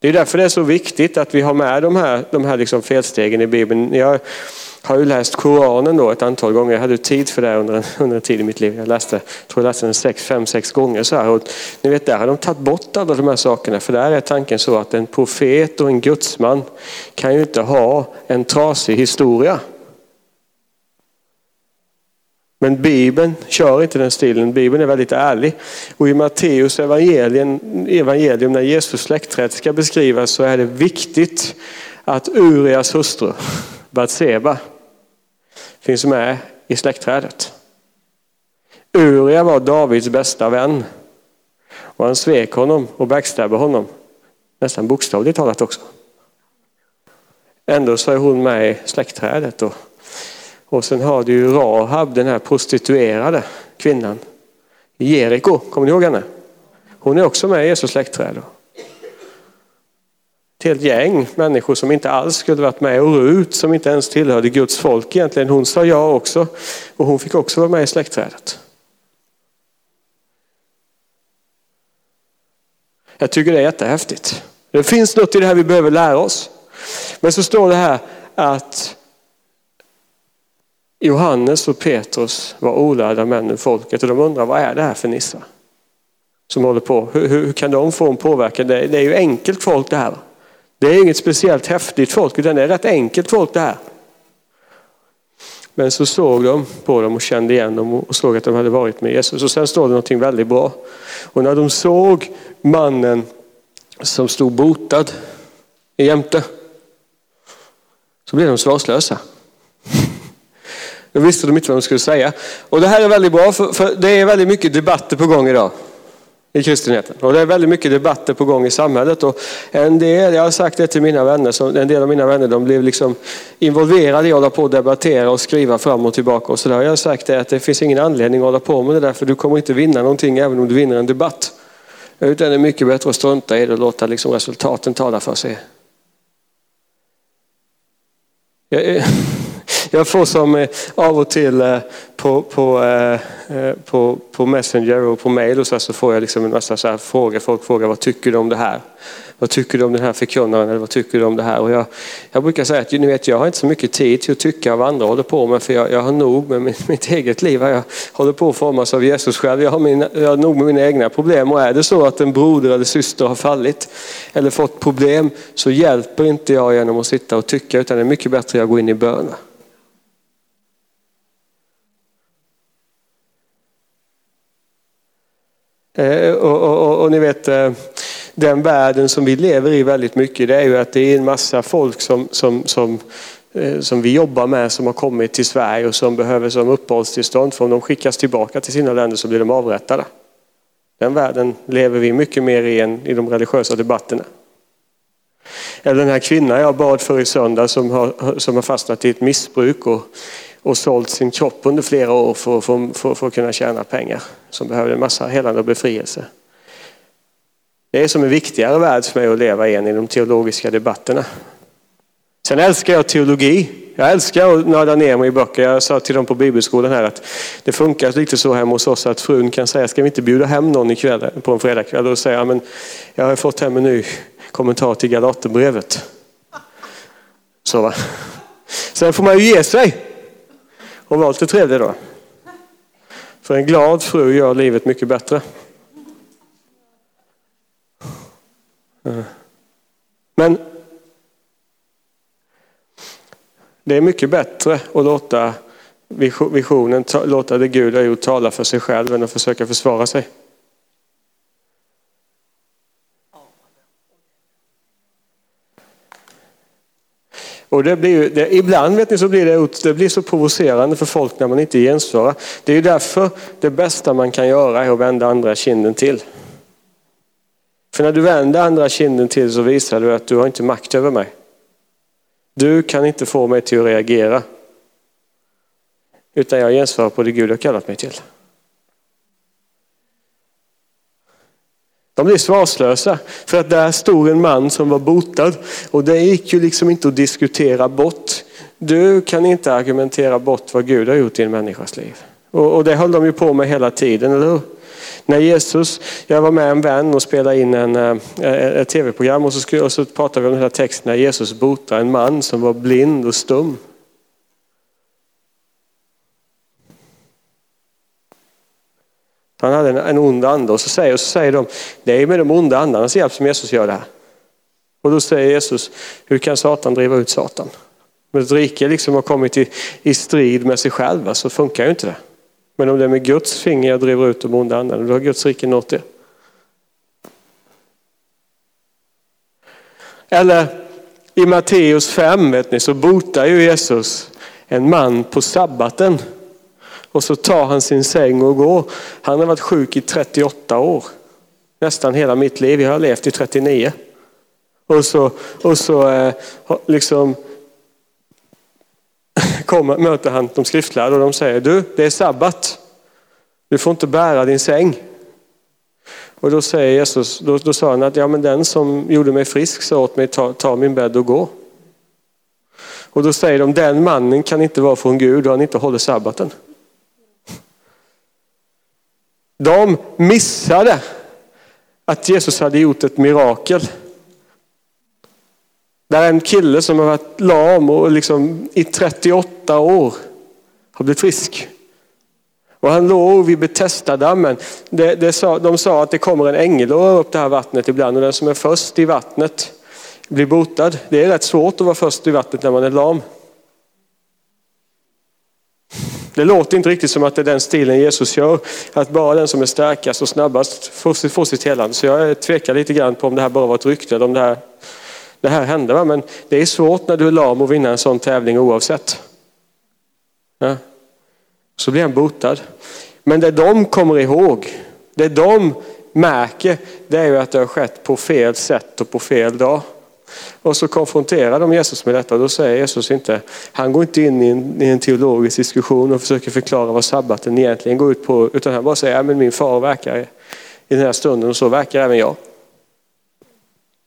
S1: Det är därför det är så viktigt att vi har med de här, de här liksom felstegen i Bibeln. Jag har ju läst Koranen då ett antal gånger. Jag hade tid för det under en, under en tid i mitt liv. Jag läste, tror jag läste den sex, fem, sex gånger. Så här. Och ni vet, där har de tagit bort alla de här sakerna. För där är tanken så att en profet och en gudsman kan ju inte ha en trasig historia. Men Bibeln kör inte den stilen. Bibeln är väldigt ärlig. Och i Matteus evangelium, evangelium när Jesus släktträd ska beskrivas så är det viktigt att Urias hustru Batseba finns med i släktträdet. Uria var Davids bästa vän. Och han svek honom och backstabbade honom. Nästan bokstavligt talat också. ändå så är hon med i släktträdet. Och, och sen har du ju Rahab, den här prostituerade kvinnan Jeriko. Kommer ni ihåg henne? Hon är också med i Jesus släktträd. Ett helt gäng människor som inte alls skulle varit med och Rut som inte ens tillhörde Guds folk egentligen. Hon sa ja också och hon fick också vara med i släktträdet. Jag tycker det är jättehäftigt. Det finns något i det här vi behöver lära oss. Men så står det här att Johannes och Petrus var olärda män i folket och de undrar vad är det här för nissar? Som håller på. Hur, hur, kan de få en påverkan? Det, det, är ju enkelt folk det här. Det är inget speciellt häftigt folk utan det är rätt enkelt folk det här. Men så såg de på dem och kände igen dem och såg att de hade varit med Jesus. Och sen står det någonting väldigt bra. Och när de såg mannen som stod botad jämte så blev de svarslösa. Då visste de inte vad de skulle säga. Och det här är väldigt bra för, för det är väldigt mycket debatter på gång idag i kristenheten. Och det är väldigt mycket debatter på gång i samhället. Och en del, jag har sagt det till mina vänner, så en del av mina vänner de blev liksom involverade i att hålla på och debattera och skriva fram och tillbaka. Och så där. Jag har sagt det att det finns ingen anledning att hålla på med det där för du kommer inte vinna någonting även om du vinner en debatt. Utan det är mycket bättre att strunta i det och låta liksom resultaten tala för sig. Jag, *laughs* jag får som eh, av och till eh, på, på, eh, på, på Messenger och på mail och så, så får jag liksom en massa så här frågor. Folk frågar vad tycker du om det här? Vad tycker du om den här förkunnaren? Eller vad tycker du om det här? Och jag, jag brukar säga att ni vet, jag har inte så mycket tid till att tycka vad andra håller på med. För jag, jag har nog med mitt, *laughs* mitt eget liv. Jag håller på att formas av Jesus själv. Jag har, min, jag har nog med mina egna problem. Och är det så att en broder eller syster har fallit eller fått problem så hjälper inte jag genom att sitta och tycka. Utan det är mycket bättre att jag går in i bönen. Eh, och, och, och, och, ni vet, eh, den världen som vi lever i väldigt mycket, det är ju att det är en massa folk som, som, som, eh, som vi jobbar med som har kommit till Sverige och som behöver som uppehållstillstånd. För om de skickas tillbaka till sina länder så blir de avrättade. Den världen lever vi mycket mer i än i de religiösa debatterna. Eller den här kvinnan jag bad för i söndag som har, som har fastnat i ett missbruk och och sålt sin kropp under flera år för, för, för, för att kunna tjäna pengar. Som behövde en massa helande och befrielse. Det är som en viktigare värld för mig att leva i än i de teologiska debatterna. Sen älskar jag teologi. Jag älskar att nörda ner mig i böcker. Jag sa till dem på bibelskolan här att det funkar lite så hemma hos oss att frun kan säga, ska vi inte bjuda hem någon ikväll, på en fredagkväll? Och då säger jag, men jag har fått hem en ny kommentar till Galaterbrevet. Så va. Sen får man ju ge sig och valt det trevlig då. För en glad fru gör livet mycket bättre. Eh. Men det är mycket bättre att låta visionen, låta det Gud har gjort tala för sig själv än att försöka försvara sig. Och det blir, det, ibland vet ni, så blir det, det blir så provocerande för folk när man inte gensvarar. Det är därför det bästa man kan göra är att vända andra kinden till. För när du vänder andra kinden till så visar du att du har inte makt över mig. Du kan inte få mig till att reagera. Utan jag gensvarar på det Gud har kallat mig till. De blir svarslösa för att där stod en man som var botad och det gick ju liksom inte att diskutera bort. Du kan inte argumentera bort vad Gud har gjort i en människas liv. Och, och det höll de ju på med hela tiden, eller hur? När Jesus, jag var med en vän och spelade in en, eh, ett tv-program och så, och så pratade vi om den här texten när Jesus botar en man som var blind och stum. Han hade en, en ond ande och så säger, och så säger de, det är med de onda andarnas hjälp som Jesus gör det här. Och då säger Jesus, hur kan Satan driva ut Satan? Men ett rike liksom har kommit i, i strid med sig själva alltså, så funkar ju inte det. Men om det är med Guds finger jag driver ut de onda andarna, då har Guds rike nått det. Eller i Matteus 5 vet ni, så botar ju Jesus en man på sabbaten. Och så tar han sin säng och går. Han har varit sjuk i 38 år. Nästan hela mitt liv. Jag har levt i 39. Och så, och så eh, liksom *laughs* kommer, möter han de skriftlärda och de säger, du det är sabbat. Du får inte bära din säng. Och då säger Jesus, då, då sa han att ja, men den som gjorde mig frisk sa åt mig ta, ta min bädd och gå. Och då säger de, den mannen kan inte vara från Gud och han inte håller sabbaten. De missade att Jesus hade gjort ett mirakel. Där en kille som har varit lam och liksom i 38 år har blivit frisk. Och han låg vid Betestadammen. Det, det sa, de sa att det kommer en ängel och rör upp det här vattnet ibland och den som är först i vattnet blir botad. Det är rätt svårt att vara först i vattnet när man är lam. Det låter inte riktigt som att det är den stilen Jesus gör. Att bara den som är starkast och snabbast får, får sitt helande. Så jag tvekar lite grann på om det här bara var ett rykte eller om det här, det här hände. Va? Men det är svårt när du är lam att vinna en sån tävling oavsett. Ja. Så blir han botad. Men det de kommer ihåg, det de märker, det är ju att det har skett på fel sätt och på fel dag. Och så konfronterar de Jesus med detta då säger Jesus inte, han går inte in i en, i en teologisk diskussion och försöker förklara vad sabbaten egentligen går ut på, utan han bara säger, ja, men min far verkar i den här stunden och så verkar även jag.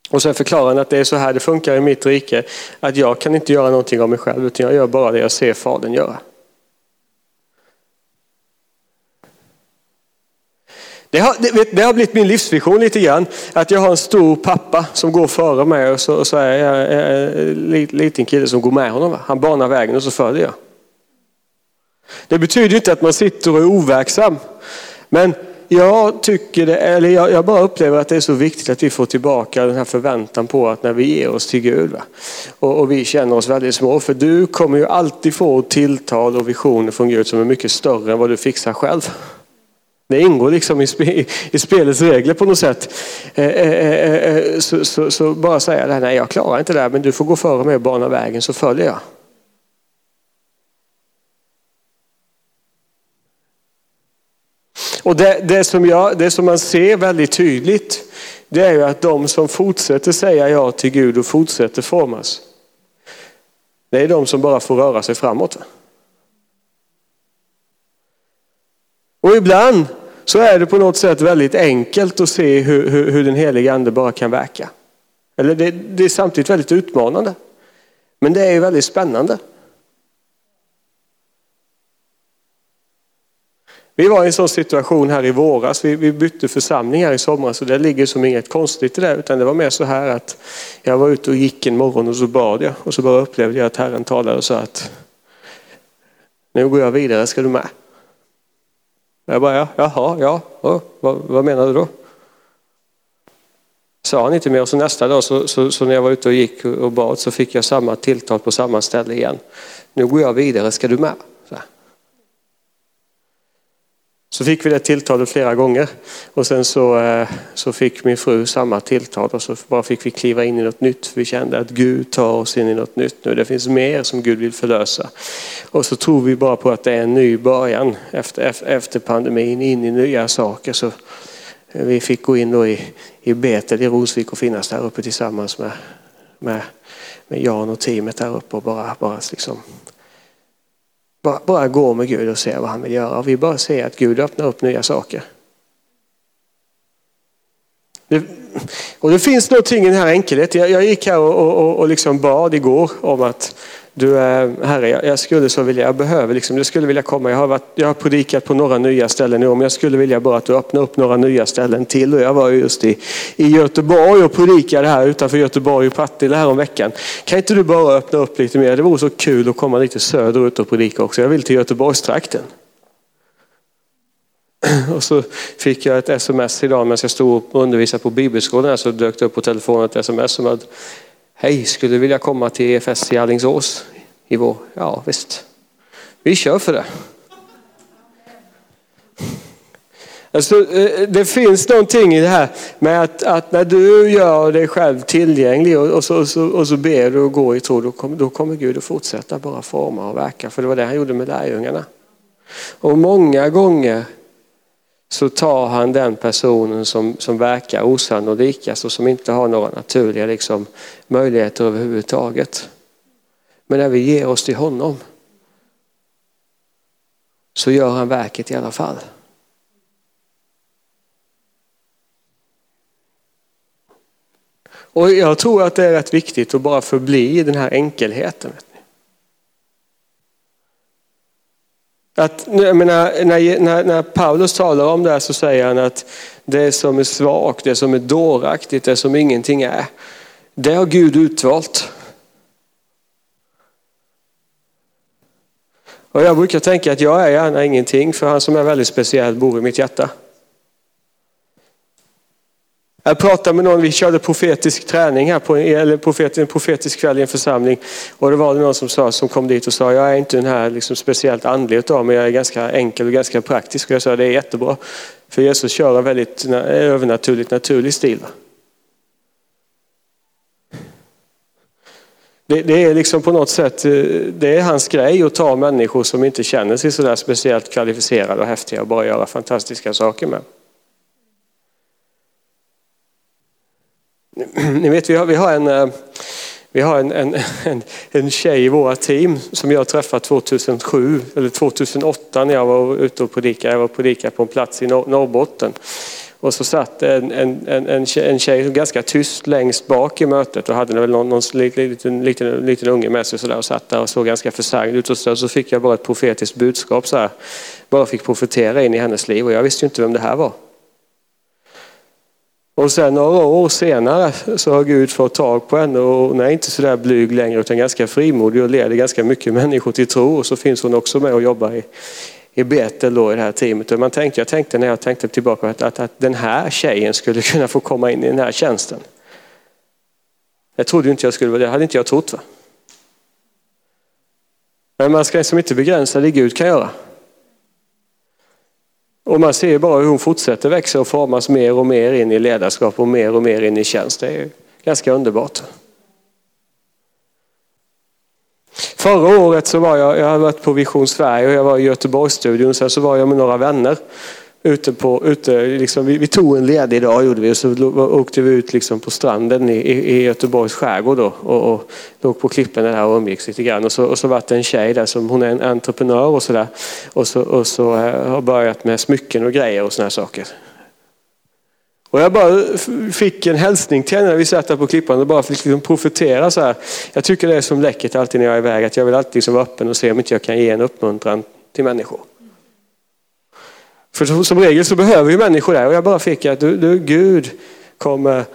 S1: Och sen förklarar han att det är så här det funkar i mitt rike, att jag kan inte göra någonting av mig själv, utan jag gör bara det jag ser Fadern göra. Det har, det, det har blivit min livsvision lite grann. Att jag har en stor pappa som går före mig och så, och så är jag en liten kille som går med honom. Han banar vägen och så följer jag. Det betyder inte att man sitter och är overksam. Men jag tycker det, eller jag, jag, bara upplever att det är så viktigt att vi får tillbaka den här förväntan på att när vi ger oss till Gud och, och, vi känner oss väldigt små. För du kommer ju alltid få tilltal och visioner från Gud som är mycket större än vad du fixar själv. Det ingår liksom i, spe, i spelets regler på något sätt. Eh, eh, eh, eh, eh så, så, så, bara säga det här, nej jag klarar inte det här men du får gå före mig och bana vägen så följer jag. Och det, det, som jag, det som man ser väldigt tydligt det är ju att de som fortsätter säga ja till Gud och fortsätter formas. Det är de som bara får röra sig framåt. Och ibland så är det på något sätt väldigt enkelt att se hur, hur, hur den heliga ande bara kan verka. Eller det, det, är samtidigt väldigt utmanande. Men det är ju väldigt spännande. Vi var i en sån situation här i våras, vi, vi bytte församling här i somras och det ligger som inget konstigt i det utan det var mer så här att jag var ute och gick en morgon och så bad jag och så bara upplevde jag att Herren talade och sa att nu går jag vidare, ska du med? Jag bara, ja, jaha, ja, oh, vad, vad menar du då? Sa han inte mer och så nästa dag så, så, så, när jag var ute och gick och bad så fick jag samma tilltal på samma ställe igen. Nu går jag vidare, ska du med? Så fick vi det tilltalet flera gånger och sen så, eh, så fick min fru samma tilltal och så bara fick vi kliva in i något nytt. Vi kände att Gud tar oss in i något nytt nu. Det finns mer som Gud vill förlösa. Och så tror vi bara på att det är en ny början efter, efter pandemin, in i nya saker. Så eh, vi fick gå in då i, i Betel i Rosvik och finnas där uppe tillsammans med, med, med Jan och teamet där uppe och bara, bara liksom bara, bara gå med Gud och se vad han vill göra. Och vi bara ser att Gud öppnar upp nya saker. Det, och det finns någonting i den här enkelheten. Jag, jag gick här och, och, och, och liksom bad igår om att du Herre, jag skulle så vilja, jag behöver liksom, jag skulle vilja komma. Jag har, varit, jag har predikat på några nya ställen i år, men jag skulle vilja bara att du öppnar upp några nya ställen till. Och jag var just i, i Göteborg och predikade här utanför Göteborg och Partille här om veckan. Kan inte du bara öppna upp lite mer? Det vore så kul att komma lite söderut och predika också. Jag vill till Göteborgstrakten. *clears throat* Och så fick jag ett sms idag medan jag stod och undervisade på bibelskolan. Så dök det upp på telefonen ett sms som att Hej, skulle du vilja komma till EFS i Allingsås i vår? Ja, visst. Vi kör för det. *laughs* Alltså, eh, det finns någonting i det här med att, att när du gör dig själv tillgänglig och, och, så, och, så, och så ber du och går i tro, då kommer, då kommer Gud att fortsätta bara forma och verka. För det var det han gjorde med lärjungarna. Och många gånger så tar han den personen som, som verkar osannolikast och som inte har några naturliga liksom, möjligheter överhuvudtaget. Men när vi ger oss till honom, så gör han verket i alla fall. Och jag tror att det är rätt viktigt att bara förbli i den här enkelheten. Att, menar, när, när, när Paulus talar om det här så säger han att det som är svagt, det som är dåraktigt, det som ingenting är, det har Gud utvalt. Och jag brukar tänka att jag är gärna ingenting för han som är väldigt speciell bor i mitt hjärta. Jag pratade med någon, vi körde profetisk träning här, på, eller profet, en profetisk kväll i en församling. Och det var det någon som, sa, som kom dit och sa, jag är inte den här liksom speciellt andlig utav men jag är ganska enkel och ganska praktisk. Och jag sa, det är jättebra. För Jesus kör en väldigt övernaturligt naturlig stil. Det, det, är liksom på något sätt, eh, det är hans grej att ta människor som inte känner sig sådär speciellt kvalificerade och häftiga och bara göra fantastiska saker med. Ni vet, vi har, vi har en eh, vi har en, en, en, en tjej i våra team som jag träffade 2007 eller 2008 när jag var ute och predikade. Jag var och predikade på en plats i Norrbotten. Och så satt en, en, en, en tjej ganska tyst längst bak i mötet och hade väl någon, någon liten, liten, liten unge med sig och, så där och satt där och såg ganska försagd ut. Och så, så fick jag bara ett profetiskt budskap så här. Bara fick profetera in i hennes liv och jag visste ju inte vem det här var. Och sen några år senare så har Gud fått tag på henne och hon är inte så där blyg längre utan ganska frimodig och leder ganska mycket människor till tro. Och så finns hon också med och jobbar i, i Betel då i det här teamet. Och man tänkte, jag tänkte när jag tänkte tillbaka att, att, att den här tjejen skulle *laughs* kunna få komma in i den här tjänsten. Jag trodde inte jag skulle vara det, det hade inte jag trott. Va? Men man ska liksom inte begränsa det Gud kan göra. Och man ser bara hur hon fortsätter växa och formas mer och mer in i ledarskap och mer och mer in i tjänst. Det är ganska underbart. Förra året så var jag, jag hade varit på Vision Sverige och jag var i Göteborgsstudion. Sen så var jag med några vänner ute på, ute, liksom, vi, vi, tog en ledig dag gjorde vi och så åkte vi ut liksom på stranden i, i Göteborgs skärgård då, och, och låg på klipporna där och umgicks lite grann. Och så, och så var det en tjej där som hon är en entreprenör och sådär. Och så, och så eh, har börjat med smycken och grejer och sådana saker. Och jag bara fick en hälsning till henne när vi satt där på klippan och bara fick liksom profetera så här. Jag tycker det är som läckert alltid när jag är iväg att jag vill alltid liksom vara öppen och se om inte jag kan ge en uppmuntran till människor. För som regel så behöver ju människor det och jag bara fick att du, du, Gud kommer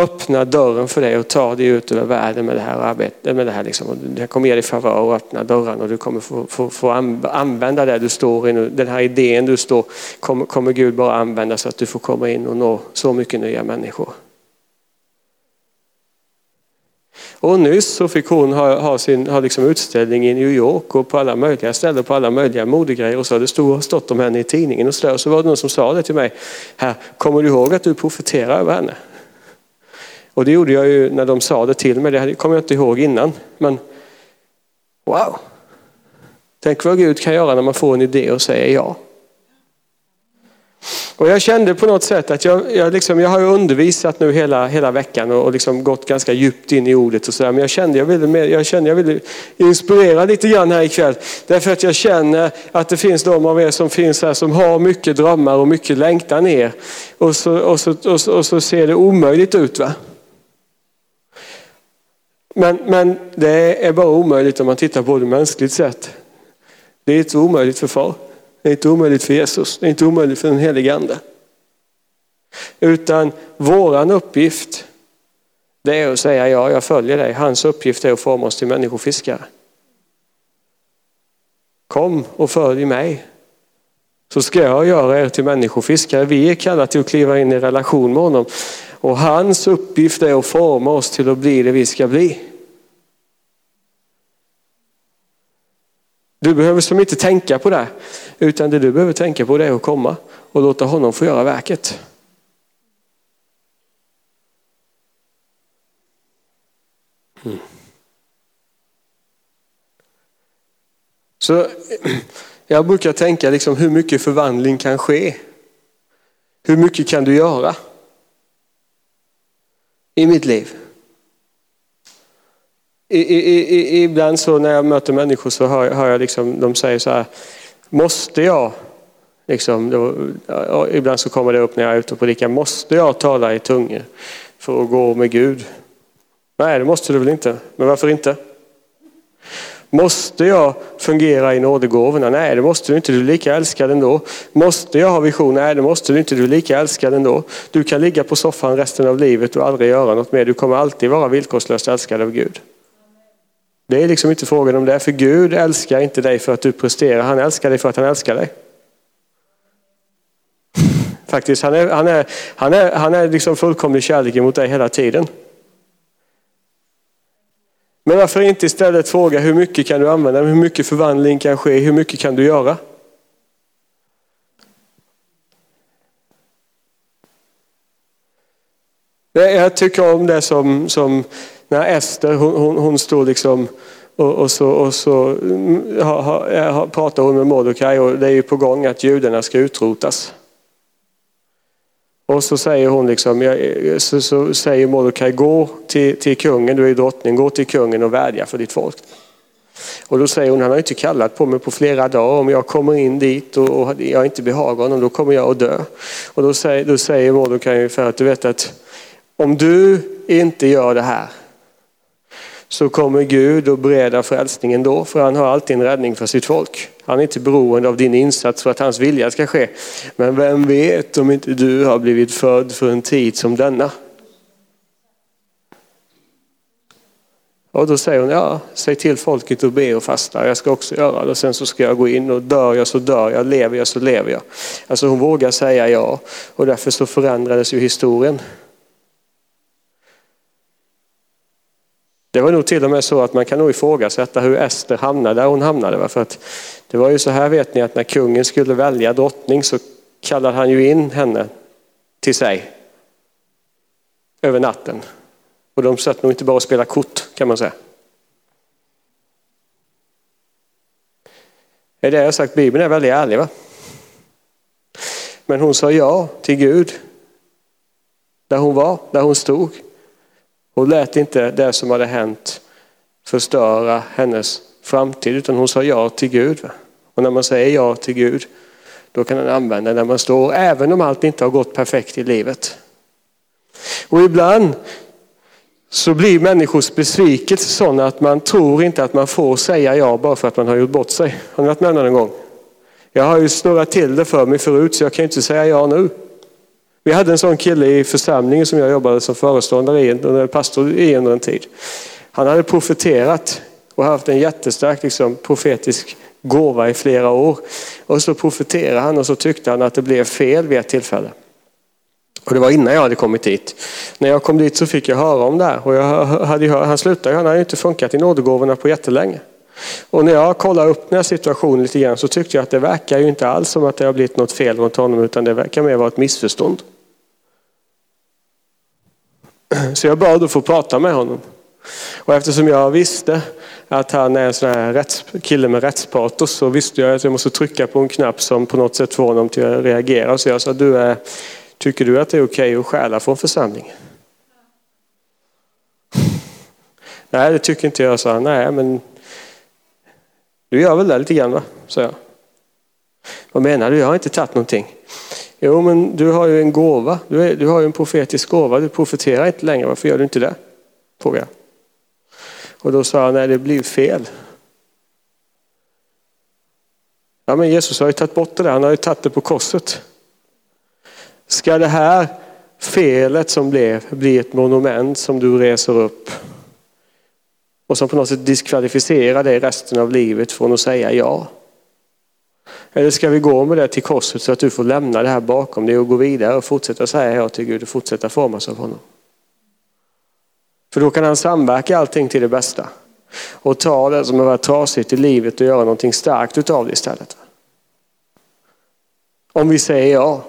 S1: öppna dörren för dig och ta dig ut över världen med det här arbetet. Med det här liksom. Jag kommer ge dig favör och öppna dörren och du kommer få, få, få använda det du står i nu. Den här idén du står kommer, kommer Gud bara använda så att du får komma in och nå så mycket nya människor. Och nyss så fick hon ha, ha sin ha liksom utställning i New York och på alla möjliga ställen, på alla möjliga modegrejer. Och så det stod, stått om henne i tidningen och så, och så var det någon som sa det till mig. Här, kommer du ihåg att du profeterar över henne? Och det gjorde jag ju när de sa det till mig. Det kommer jag inte ihåg innan. Men wow! Tänk vad Gud kan göra när man får en idé och säger ja. Och jag kände på något sätt att jag, jag, liksom, jag har undervisat nu hela, hela veckan och, och liksom gått ganska djupt in i ordet och sådär. Men jag kände jag ville, jag kände jag ville inspirera lite grann här ikväll. Därför att jag känner att det finns de av er som finns här som har mycket drömmar och mycket längtan ner. Och så, och så, och så, och så ser det omöjligt ut. va? Men, men det är bara omöjligt om man tittar på det mänskligt sett. Det är inte omöjligt för far. Det är inte omöjligt för Jesus. Det är inte omöjligt för den helige Ande. Utan våran uppgift det är att säga ja, jag följer dig. Hans uppgift är att forma oss till människofiskare. Kom och följ mig. Så ska jag göra er till människofiskare. Vi är kallade till att kliva in i relation med honom. Och hans uppgift är att forma oss till att bli det vi ska bli. Du behöver som inte tänka på det. Utan det du behöver tänka på det är att komma och låta honom få göra verket. Mm. Så *clears throat* jag brukar tänka liksom hur mycket förvandling kan ske? Hur mycket kan du göra? I mitt liv. I, i, i, ibland så när jag möter människor så hör, hör jag liksom, de säger så här, Måste jag, liksom, då, ibland så kommer det upp när jag är ute och predikar, måste jag tala i tungor för att gå med Gud? Nej, det måste du väl inte. Men varför inte? Måste jag fungera i nådegåvorna? Nej, det måste du inte. Du är lika älskad ändå. Måste jag ha vision? Nej, det måste du inte. Du är lika älskad ändå. Du kan ligga på soffan resten av livet och aldrig göra något mer. Du kommer alltid vara villkorslöst älskad av Gud. Det är liksom inte frågan om det, för Gud älskar inte dig för att du presterar. Han älskar dig för att han älskar dig. *laughs* Faktiskt, han är, han är, han är, han är liksom fullkomlig kärlek mot dig hela tiden. Men varför inte istället fråga hur mycket kan du använda, hur mycket förvandling kan ske, hur mycket kan du göra? Jag tycker om det som, som när Ester, hon, hon, hon stod liksom och, och, så, och så mm, ha, eh, ha, pratar hon med Mordecai och det är ju på gång att judarna ska utrotas. Och så säger hon liksom, eh, så, så säger Mordecai, gå till, till kungen, du är drottning, gå till kungen och vädja för ditt folk. Och då säger hon, han har inte kallat på mig på flera dagar. Om jag kommer in dit och, och jag inte behagar honom, då kommer jag att dö. Och då säger, då säger Mordecai ungefär att du vet att om du inte gör det här så kommer Gud att bereda frälsningen då, för han har alltid en räddning för sitt folk. Han är inte beroende av din insats för att hans vilja ska ske. Men vem vet om inte du har blivit född för en tid som denna? Och då säger hon, ja, säg till folket att be och fasta. Jag ska också göra det. Och sen så ska jag gå in och dör jag så dör jag, lever jag så lever jag. Alltså hon vågar säga ja. Och därför så förändrades ju historien. Det var nog till och med så att man kan nog ifrågasätta hur Ester hamnade där hon hamnade. För att det var ju så här vet ni att när kungen skulle välja drottning så kallade han ju in henne till sig över natten. Och de satt nog inte bara och spelade kort kan man säga. Det är det jag sagt, Bibeln är väldigt ärlig va? Men hon sa ja till Gud. Där hon var, där hon stod. Hon lät inte det som hade hänt förstöra hennes framtid utan hon sa ja till Gud. Och när man säger ja till Gud då kan man använda när man står, även om allt inte har gått perfekt i livet. Och ibland så blir människors besvikelse sådana att man tror inte att man får säga ja bara för att man har gjort bort sig. Har ni varit med om det någon gång? Jag har ju snurrat till det för mig förut så jag kan inte säga ja nu. Vi hade en sån kille i församlingen som jag jobbade som föreståndare i, eller pastor i under en tid. Han hade profeterat och haft en jättestark liksom, profetisk gåva i flera år. Och så profeterade han och så tyckte han att det blev fel vid ett tillfälle. Och det var innan jag hade kommit dit. När jag kom dit så fick jag höra om det här. Och jag hade hört, han slutade, han hade inte funkat i nådegåvorna på jättelänge. Och när jag kollade upp den här situationen lite grann så tyckte jag att det verkar ju inte alls som att det har blivit något fel runt honom utan det verkar mer vara ett missförstånd. Så jag bad att få prata med honom. Och eftersom jag visste att han är en sån här rätts, kille med rättspatos så visste jag att jag måste trycka på en knapp som på något sätt får honom till att reagera. Så jag sa, du är, tycker du att det är okej att stjäla från församlingen? *laughs* Nej, det tycker inte jag, sa han. Nej, men du gör väl det lite grann va? sa jag. Vad menar du? Jag har inte tagit någonting. Jo, men du har ju en gåva. Du, är, du har ju en profetisk gåva. Du profeterar inte längre. Varför gör du inte det? Frågade jag. Och då sa han, nej det blir fel. Ja, men Jesus har ju tagit bort det där. Han har ju tagit det på korset. Ska det här felet som blev bli ett monument som du reser upp och som på något sätt diskvalificerar dig resten av livet från att säga ja? Eller ska vi gå med det till korset så att du får lämna det här bakom dig och gå vidare och fortsätta säga ja till Gud och fortsätta formas av honom? För då kan han samverka allting till det bästa. Och ta det som har varit trasigt i livet och göra någonting starkt utav det istället. Om vi säger ja.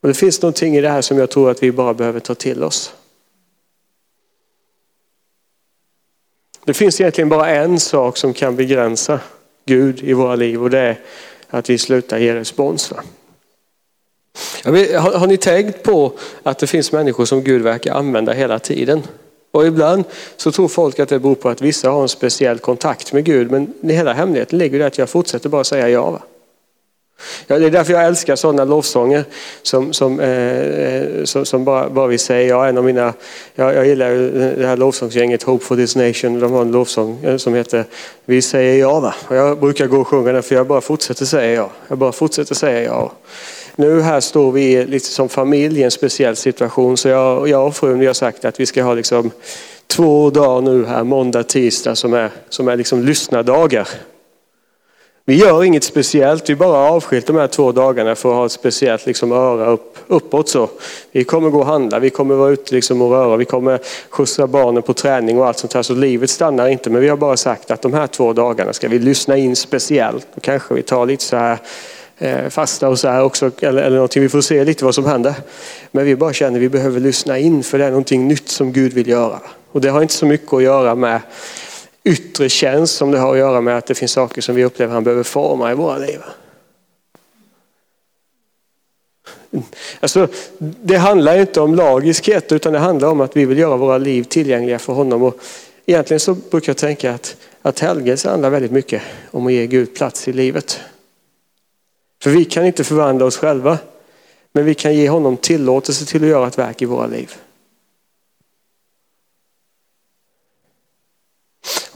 S1: Och det finns någonting i det här som jag tror att vi bara behöver ta till oss. Det finns egentligen bara en sak som kan begränsa Gud i våra liv och det är att vi slutar ge respons. Har, har, ni tänkt på att det finns människor som Gud verkar använda hela tiden? Och ibland så tror folk att det beror på att vissa har en speciell kontakt med Gud. Men hela hemligheten ligger i att jag fortsätter bara säga ja. Va? Ja, det är därför jag älskar sådana lovsånger som, som, eh, eh, som, som, bara, bara vill säga ja. En av mina, jag, jag gillar det här lovsångsgänget Hope for this nation. De har en lovsång eh, som heter Vi säger ja. Va? Och jag brukar gå och sjunga den för jag bara fortsätter säga ja. Jag bara fortsätter säga ja. Nu här står vi lite som familj i en speciell situation så jag, jag och frun vi har sagt att vi ska ha liksom två dagar nu här, måndag, tisdag som är, som är liksom lyssnardagar. Vi gör inget speciellt, vi bara avskilt de här två dagarna för att ha ett speciellt liksom öra upp, uppåt. Så. Vi kommer gå och handla, vi kommer vara ute liksom och röra, vi kommer skjutsa barnen på träning och allt sånt här. Så livet stannar inte, men vi har bara sagt att de här två dagarna ska vi lyssna in speciellt. Och kanske vi tar lite så här eh, fasta och så här också, eller, eller någonting. Vi får se lite vad som händer. Men vi bara känner att vi behöver lyssna in för det är någonting nytt som Gud vill göra. Och det har inte så mycket att göra med yttre tjänst som det har att göra med att det finns saker som vi upplever han behöver forma i våra liv. Alltså, det handlar inte om lagiskhet utan det handlar om att vi vill göra våra liv tillgängliga för honom. Och egentligen så brukar jag tänka att, att helgelse handlar väldigt mycket om att ge Gud plats i livet. För vi kan inte förvandla oss själva. Men vi kan ge honom tillåtelse till att göra ett verk i våra liv.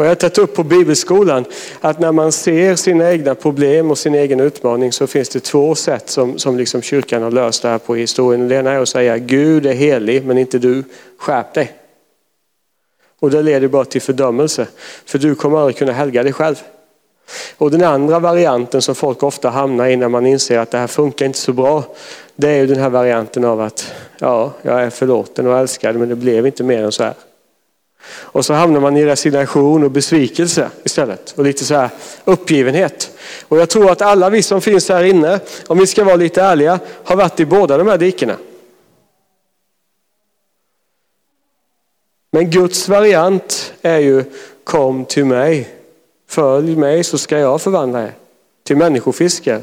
S1: Och jag har tagit upp på bibelskolan att när man ser sina egna problem och sin egen utmaning så finns det två sätt som, som liksom kyrkan har löst det här på i historien. Det ena är att säga Gud är helig men inte du, skärp dig. Och det leder bara till fördömelse. För du kommer aldrig kunna helga dig själv. Och den andra varianten som folk ofta hamnar i när man inser att det här funkar inte så bra. Det är ju den här varianten av att ja, jag är förlåten och älskad men det blev inte mer än så här. Och så hamnar man i resignation och besvikelse istället. Och lite så här uppgivenhet. Och jag tror att alla vi som finns här inne, om vi ska vara lite ärliga, har varit i båda de här dikena. Men Guds variant är ju kom till mig. Följ mig så ska jag förvandla er till människofiskar.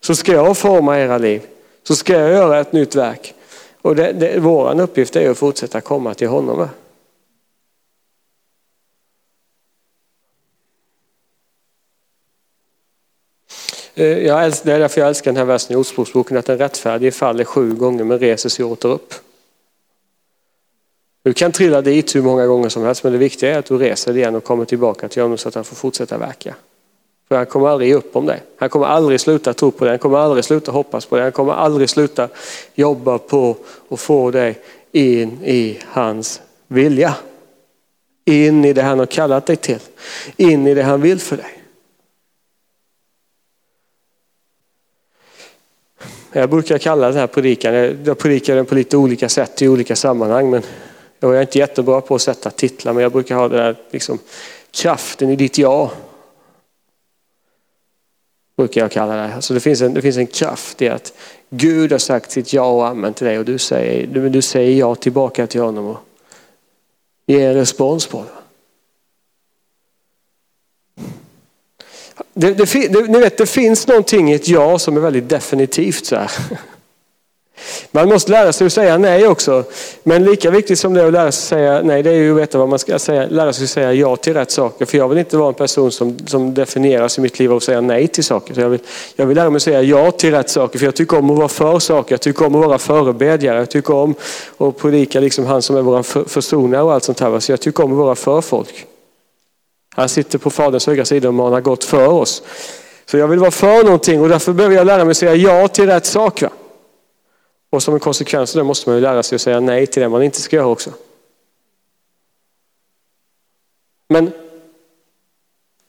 S1: Så ska jag forma era liv. Så ska jag göra ett nytt verk. Och det, det, vår uppgift är att fortsätta komma till honom. Med. Eh, jag älskar, det är därför jag älskar den här versen i Ordspråksboken, att den rättfärdige faller sju gånger men reser sig åter upp. Du kan trilla dit hur många gånger som helst men det viktiga är att du reser dig igen och kommer tillbaka till honom så att han får fortsätta verka. För han kommer aldrig ge upp om dig. Han kommer aldrig sluta tro på dig. Han kommer aldrig sluta hoppas på dig. Han kommer aldrig sluta jobba på att få dig in i hans vilja. In i det han har kallat dig till. In i det han vill för dig. Jag brukar kalla den här predikan, jag predikar den på lite olika sätt i olika sammanhang. Men jag är inte jättebra på att sätta titlar men jag brukar ha den här liksom, kraften i ditt ja. Brukar jag kalla det. Alltså det, finns en, det finns en kraft i att Gud har sagt sitt ja och amen till dig och du säger, du, du säger ja tillbaka till honom och ger en respons på det. Det, det, det, ni vet, det finns någonting i ett ja som är väldigt definitivt. Så här. *laughs* Man måste lära sig att säga nej också. Men lika viktigt som det är att lära sig att säga nej, det är ju att veta vad man ska säga. Lära sig att säga ja till rätt saker. För jag vill inte vara en person som, som definieras i mitt liv av att säga nej till saker. Så jag, vill, jag vill lära mig att säga ja till rätt saker. För jag tycker om att vara för saker. Jag tycker om att vara förebedjare. Jag tycker om att predika liksom han som är vår försonare och allt sånt här. Så jag tycker om att vara för folk. Han sitter på Faderns högra sida och manar gott för oss. Så jag vill vara för någonting och därför behöver jag lära mig att säga ja till rätt sak. Va? Och som en konsekvens av det måste man ju lära sig att säga nej till det man inte ska göra också. Men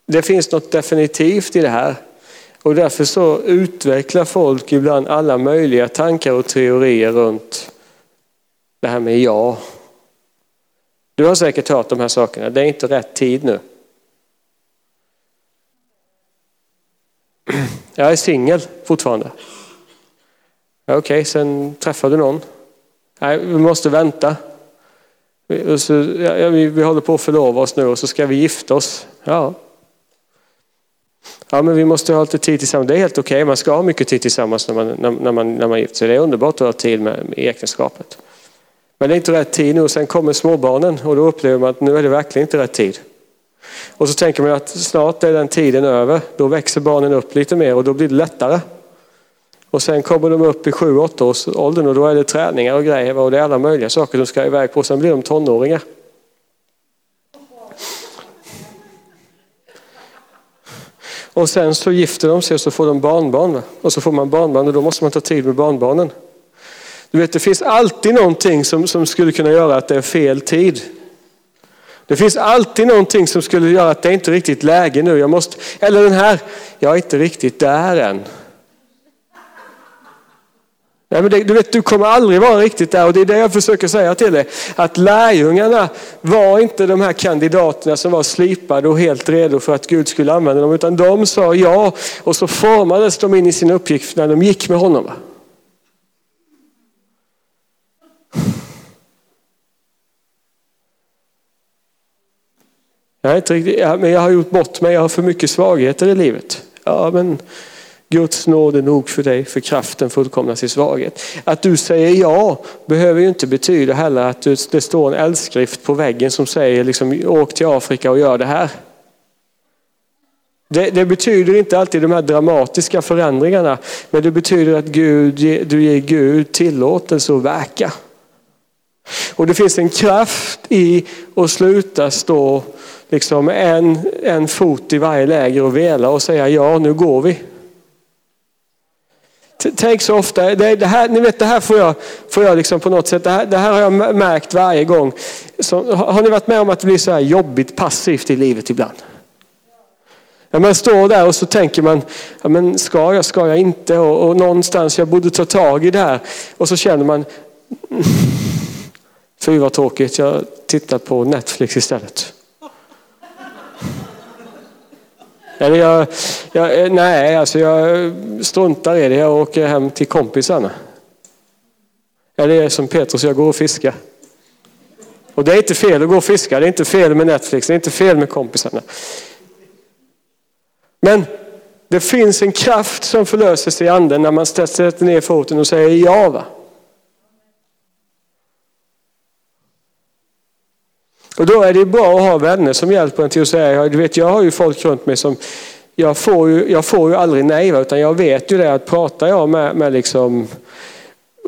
S1: det finns något definitivt i det här. Och därför så utvecklar folk ibland alla möjliga tankar och teorier runt det här med ja. Du har säkert hört de här sakerna. Det är inte rätt tid nu. *clears throat* Jag är singel fortfarande. Okej, okay, sen träffar du någon. Nej, vi måste vänta. Vi, så, ja, vi, vi håller på att förlova oss nu och så ska vi gifta oss. Ja. Ja, men vi måste ha lite tid tillsammans. Det är helt okej, okay. man ska ha mycket tid tillsammans när man, när, när man, när man gifter sig. Det är underbart att ha tid med, med äktenskapet. Men det är inte rätt tid nu och sen kommer småbarnen och då upplever man att nu är det verkligen inte rätt tid. Och så tänker man att snart är den tiden över. Då växer barnen upp lite mer och då blir det lättare. Och sen kommer de upp i 7-8 års åldern och då är det träningar och grejer och det är alla möjliga saker de ska iväg på. Sen blir de tonåringar. Och sen så gifter de sig och så får de barnbarn. Och så får man barnbarn och då måste man ta tid med barnbarnen. Du vet, det finns alltid någonting som, som skulle kunna göra att det är fel tid. Det finns alltid någonting som skulle göra att det inte är riktigt läge nu. Jag måste, eller den här, jag är inte riktigt där än. Nej, men det, du, vet, du kommer aldrig vara riktigt där och det är det jag försöker säga till dig. Att lärjungarna var inte de här kandidaterna som var slipade och helt redo för att Gud skulle använda dem. Utan de sa ja och så formades de in i sin uppgift när de gick med honom. Jag, är inte riktigt, ja, men jag har gjort bort mig, jag har för mycket svagheter i livet. Ja, men Guds nåd är nog för dig, för kraften fullkomnas i svaghet. Att du säger ja behöver ju inte betyda heller att det står en eldskrift på väggen som säger liksom, åk till Afrika och gör det här. Det, det, betyder inte alltid de här dramatiska förändringarna, men det betyder att Gud, du ger Gud tillåtelse att verka. Och det finns en kraft i att sluta stå liksom en, en fot i varje läger och vela och säga ja, nu går vi. Tänk så ofta, det, det, här, ni vet det här får jag, får jag liksom på något sätt, det här, det här har jag märkt varje gång. Så, har ni varit med om att det blir så här jobbigt passivt i livet ibland? Ja, man står där och så tänker man, ja, men ska jag, ska jag inte? Och, och någonstans, jag borde ta tag i det här. Och så känner man, fy vad tråkigt, jag tittar på Netflix istället. Eller jag, jag, eh, nej, alltså jag struntar i det. Jag åker hem till kompisarna. Eller är som Petrus, jag går och fiskar. Och det är inte fel att gå och fiska. Det är inte fel med Netflix. Det är inte fel med kompisarna. Men det finns en kraft som förlöses i anden när man sätter ner foten och säger ja. Va? Och då är det bra att ha vänner som hjälper en till att säga, du vet jag har ju folk runt mig som, jag får ju, jag får ju aldrig nej, utan jag vet ju det att pratar jag med, med liksom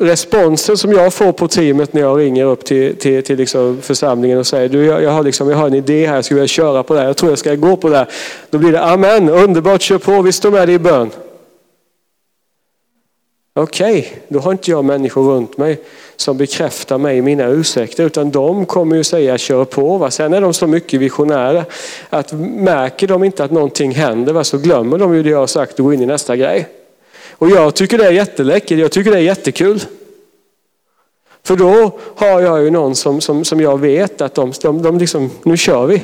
S1: responsen som jag får på teamet när jag ringer upp till, till, till liksom församlingen och säger du, jag, jag, har liksom, jag har en idé här, jag skulle vilja köra på det här, jag tror jag ska gå på det här. Då blir det amen, underbart, kör på, vi står med dig i bön. Okej, okay, då har inte jag människor runt mig som bekräftar mig i mina ursäkter, utan de kommer ju säga kör på. Va? Sen är de så mycket visionära att märker de inte att någonting händer va? så glömmer de ju det jag har sagt och går in i nästa grej. Och jag tycker det är jätteläckert, jag tycker det är jättekul. För då har jag ju någon som, som, som jag vet att de, de, de liksom, nu kör vi.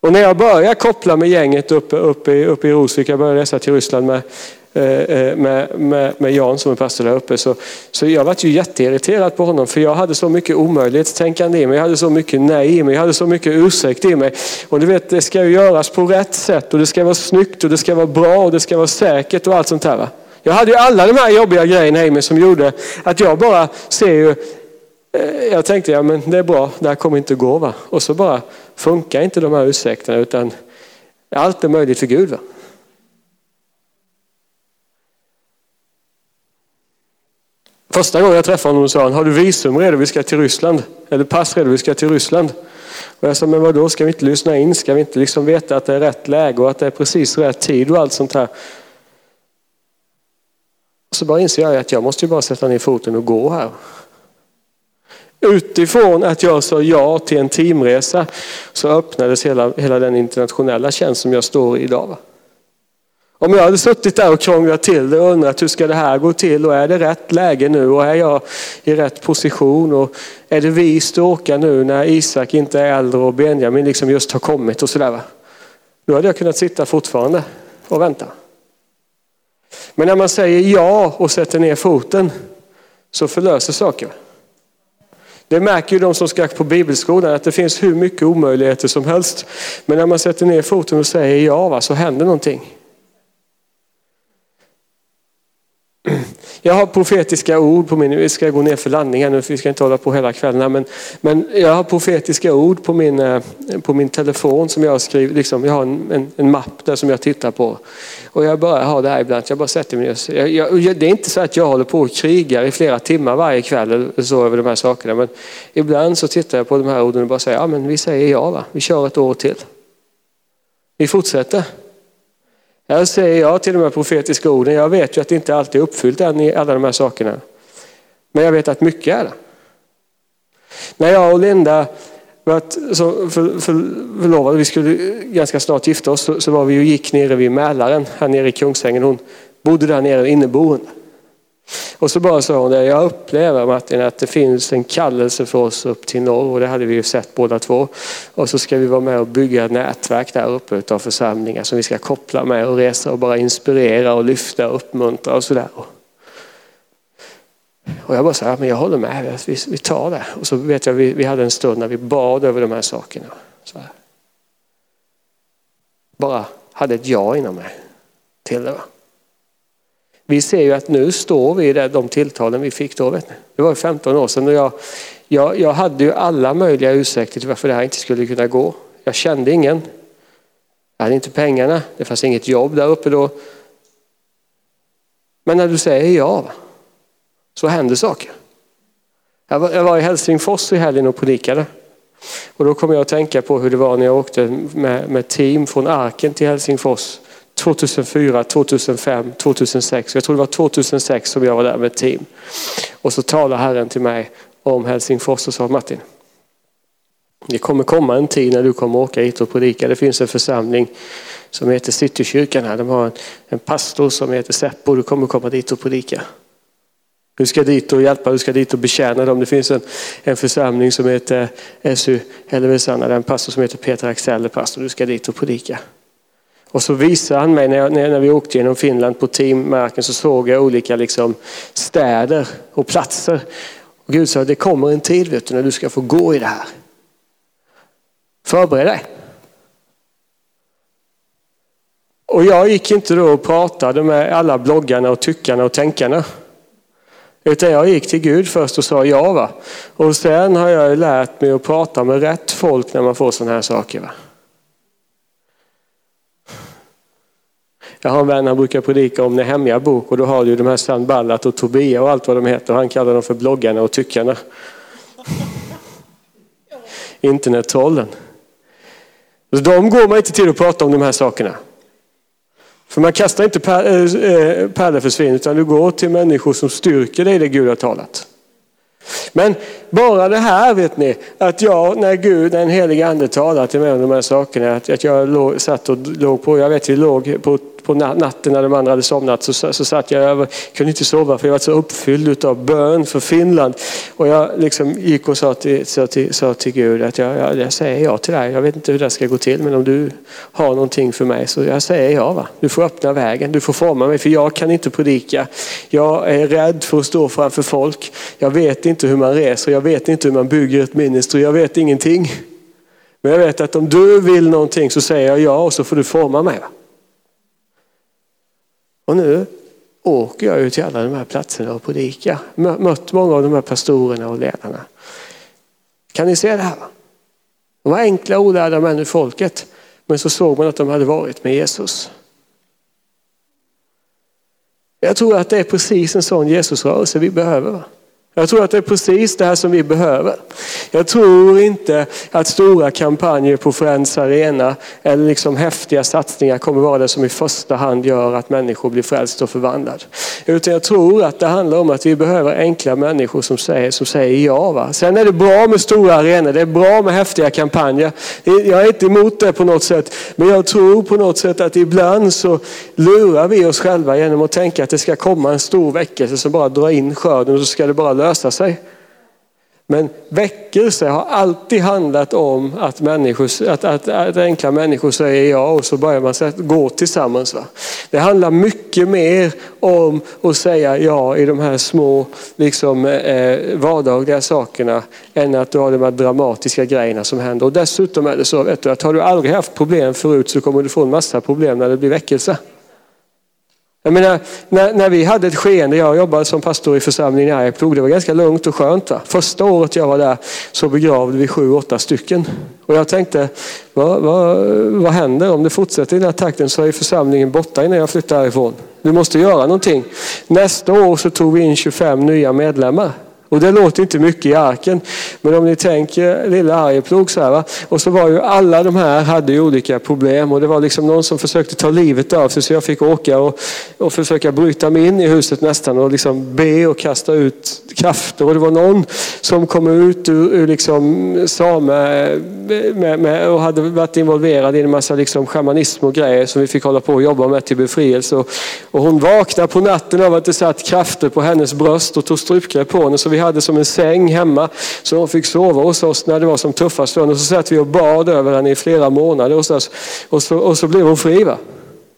S1: Och när jag börjar koppla med gänget uppe, uppe, uppe i Rosvik, jag började resa till Ryssland med Eh, eh, med, med, med Jan som är pastor där uppe. Så, så jag var ju jätteirriterad på honom för jag hade så mycket omöjlighetstänkande i mig. Jag hade så mycket nej i mig. Jag hade så mycket ursäkt i mig. Och du vet, det ska ju göras på rätt sätt och det ska vara snyggt och det ska vara bra och det ska vara säkert och allt sånt här. Va? Jag hade ju alla de här jobbiga grejerna i mig som gjorde att jag bara ser ju eh, jag tänkte, ja men det är bra, det här kommer inte gå va. Och så bara funkar inte de här ursäkterna utan allt är möjligt för Gud. Va? Första gången jag träffade honom sa han, har du visum redo? Vi ska till Ryssland. Eller pass redo? Vi ska till Ryssland. Och jag sa, men vadå, ska vi inte lyssna in? Ska vi inte liksom veta att det är rätt läge och att det är precis rätt tid och allt sånt här? Och så bara inser jag att jag måste ju bara sätta ner foten och gå här. Utifrån att jag sa ja till en teamresa så öppnades hela, hela den internationella tjänst som jag står i idag. Om jag hade suttit där och krånglat till det och undrat hur ska det här gå till och är det rätt läge nu och är jag i rätt position och är det vist att åka nu när Isak inte är äldre och Benjamin liksom just har kommit och sådär. Då hade jag kunnat sitta fortfarande och vänta. Men när man säger ja och sätter ner foten så förlöser saker. Det märker ju de som ska på bibelskolan att det finns hur mycket omöjligheter som helst. Men när man sätter ner foten och säger ja va, så händer någonting. Jag har profetiska ord på min, vi ska gå ner för landning här nu för vi ska inte hålla på hela kvällen. Men, men jag har profetiska ord på min, eh, på min telefon som jag har skrivit, liksom, jag har en, en, en mapp där som jag tittar på. Och jag bara har det här ibland, jag bara sätter mig jag, jag, Det är inte så att jag håller på och krigar i flera timmar varje kväll eller så över de här sakerna. Men ibland så tittar jag på de här orden och bara säger, ja men vi säger ja va, vi kör ett år till. Vi fortsätter. Här säger jag till de här profetiska orden. Jag vet ju att det inte alltid är uppfyllt än i alla de här sakerna. Men jag vet att mycket är det. När jag och Linda var för, förlovade, vi skulle ganska snart gifta oss, så, så var vi och gick nere vid Mälaren, här nere i Kungsängen. Hon bodde där nere inneboende. Och så bara sa hon det, jag upplever Martin att det finns en kallelse för oss upp till norr och det hade vi ju sett båda två. Och så ska vi vara med och bygga ett nätverk där uppe av församlingar som vi ska koppla med och resa och bara inspirera och lyfta och uppmuntra och sådär. Och jag bara sa, men jag håller med, vi, vi tar det. Och så vet jag, vi, vi hade en stund när vi bad över de här sakerna. Så här. Bara hade ett ja inom mig till det. Vi ser ju att nu står vi i de tilltalen vi fick då. Vet ni. Det var 15 år sedan och jag, jag, jag hade ju alla möjliga ursäkter till varför det här inte skulle kunna gå. Jag kände ingen. Jag hade inte pengarna. Det fanns inget jobb där uppe då. Men när du säger ja, så händer saker. Jag var, jag var i Helsingfors i helgen och predikade. Och då kom jag att tänka på hur det var när jag åkte med, med team från Arken till Helsingfors 2004, 2005, 2006. Jag tror det var 2006 som jag var där med ett team. Och så talade Herren till mig om Helsingfors och sa Martin, det kommer komma en tid när du kommer åka hit och predika. Det finns en församling som heter Citykyrkan här. De har en, en pastor som heter Seppo. Du kommer komma dit och predika. Du ska dit och hjälpa, du ska dit och betjäna dem. Det finns en, en församling som heter SU Helvesanna, en pastor som heter Peter Axell, pastor. Du ska dit och predika. Och så visade han mig, när, jag, när vi åkte genom Finland på teammarken så såg jag olika liksom, städer och platser. Och Gud sa, det kommer en tid vet du, när du ska få gå i det här. Förbered dig. Och jag gick inte då och pratade med alla bloggarna och tyckarna och tänkarna. Utan jag gick till Gud först och sa ja. Va? Och sen har jag lärt mig att prata med rätt folk när man får sådana här saker. Va? Jag har en vän, han brukar predika om Nehemja bok och då har du de här Sanballat och Tobia och allt vad de heter. Han kallar dem för bloggarna och tyckarna. *laughs* Internettrollen. De går man inte till att prata om de här sakerna. För man kastar inte eh, pärlor för svin utan du går till människor som styrker dig det Gud har talat. Men bara det här vet ni, att jag när Gud, när en helig ande talar till mig om de här sakerna, att, att jag låg, satt och låg på, jag vet vi låg på på natten när de andra hade somnat så, så satt jag, jag kunde inte sova för jag var så uppfylld av bön för Finland. Och jag liksom gick och sa till, sa till, sa till Gud att jag, jag, jag säger ja till dig. Jag vet inte hur det ska gå till men om du har någonting för mig så jag säger ja. Va? Du får öppna vägen, du får forma mig för jag kan inte predika. Jag är rädd för att stå framför folk. Jag vet inte hur man reser, jag vet inte hur man bygger ett ministry, jag vet ingenting. Men jag vet att om du vill någonting så säger jag ja och så får du forma mig. Va? Och nu åker jag ju till alla de här platserna och predikar. Mött många av de här pastorerna och ledarna. Kan ni se det här? De var enkla olärda män i folket. Men så såg man att de hade varit med Jesus. Jag tror att det är precis en sån Jesusrörelse vi behöver. Jag tror att det är precis det här som vi behöver. Jag tror inte att stora kampanjer på Friends Arena eller liksom häftiga satsningar kommer vara det som i första hand gör att människor blir frälst och förvandlade. Utan jag tror att det handlar om att vi behöver enkla människor som säger, som säger ja. Va? Sen är det bra med stora arenor, det är bra med häftiga kampanjer. Jag är inte emot det på något sätt. Men jag tror på något sätt att ibland så lurar vi oss själva genom att tänka att det ska komma en stor väckelse som bara drar in skörden och så ska det bara lösa sig. Men väckelse har alltid handlat om att, människor, att, att, att enkla människor säger ja och så börjar man gå tillsammans. Va? Det handlar mycket mer om att säga ja i de här små liksom, eh, vardagliga sakerna än att du har de här dramatiska grejerna som händer. Och dessutom är det så vet du, att har du aldrig haft problem förut så kommer du få en massa problem när det blir väckelse. Jag menar, när, när vi hade ett skeende, jag jobbade som pastor i församlingen i Arjeplog, det var ganska lugnt och skönt. Va? Första året jag var där så begravde vi sju, åtta stycken. Och jag tänkte, vad, vad, vad händer om det fortsätter i den här takten så är församlingen borta innan jag flyttar härifrån. Du måste göra någonting. Nästa år så tog vi in 25 nya medlemmar. Och det låter inte mycket i arken. Men om ni tänker lilla Arjeplog så här. Va? Och så var ju alla de här hade ju olika problem. Och det var liksom någon som försökte ta livet av sig. Så jag fick åka och, och försöka bryta mig in i huset nästan. Och liksom be och kasta ut krafter. Och det var någon som kom ut ur, ur liksom same eh, med, med, och hade varit involverad i en massa liksom shamanism och grejer som vi fick hålla på och jobba med till befrielse. Och, och hon vaknade på natten av att det satt krafter på hennes bröst och tog strypgrepp på henne. Så vi hade som en säng hemma så hon fick sova hos oss när det var som tuffast. Och så satt vi och bad över henne i flera månader och så, och så, och så blev hon fri. Va?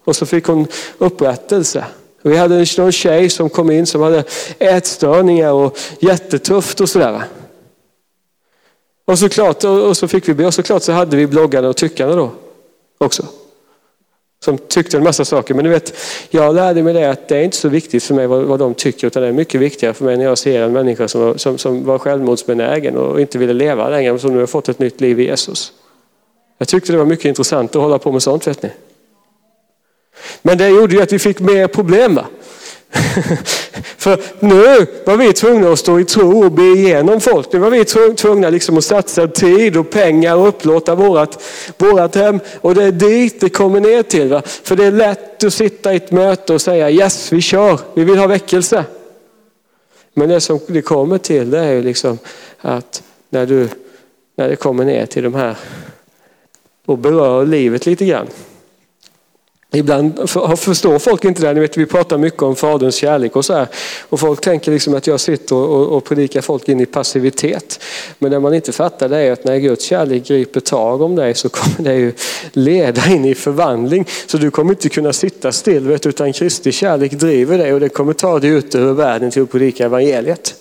S1: Och så fick hon upprättelse. Vi hade en tjej som kom in som hade ätstörningar och jättetufft och sådär. Och såklart, och så fick vi be och såklart så hade vi bloggarna och tyckarna då också som tyckte en massa saker. Men du vet, jag lärde mig det att det är inte så viktigt för mig vad, vad de tycker utan det är mycket viktigare för mig när jag ser en människa som, som, som var självmordsbenägen och inte ville leva längre men som nu har fått ett nytt liv i Jesus. Jag tyckte det var mycket intressant att hålla på med sånt vet ni. Men det gjorde ju att vi fick mer problem. Va? *laughs* För nu var vi tvungna att stå i tro och be igenom folk. Nu var vi tvungna liksom att satsa tid och pengar och upplåta vårat, vårat hem. Och det är dit det kommer ner till. Va? För det är lätt att sitta i ett möte och säga yes, vi kör, vi vill ha väckelse. Men det som det kommer till det är ju liksom att när, du, när det kommer ner till de här och berör livet lite grann. Ibland förstår folk inte det. Ni vet, vi pratar mycket om Faderns kärlek och så här. Och folk tänker liksom att jag sitter och, och predikar folk in i passivitet. Men det man inte fattar det är att när Guds kärlek griper tag om dig så kommer det ju leda in i förvandling. Så du kommer inte kunna sitta still vet, utan Kristi kärlek driver dig och det kommer ta dig ut över världen till att predika evangeliet.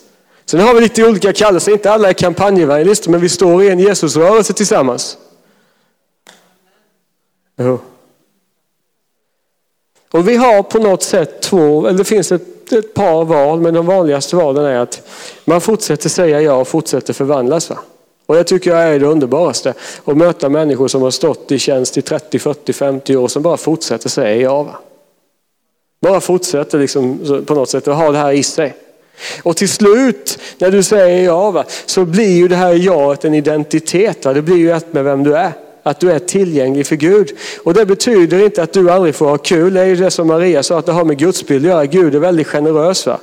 S1: Sen har vi lite olika kallelser, inte alla är kampanjevangelister men vi står i en Jesusrörelse tillsammans. Jo. Och vi har på något sätt två, eller det finns ett, ett par val, men de vanligaste valen är att man fortsätter säga ja och fortsätter förvandlas. Va? Och det tycker jag är det underbaraste. Att möta människor som har stått i tjänst i 30, 40, 50 år som bara fortsätter säga ja. Va? Bara fortsätter liksom på något sätt att ha det här i sig. Och till slut när du säger ja va, så blir ju det här jaet en identitet. Va? Det blir ju ett med vem du är att du är tillgänglig för Gud. Och det betyder inte att du aldrig får ha kul. Det är ju det som Maria sa, att det har med gudsbild att göra. Gud är väldigt generös. Va?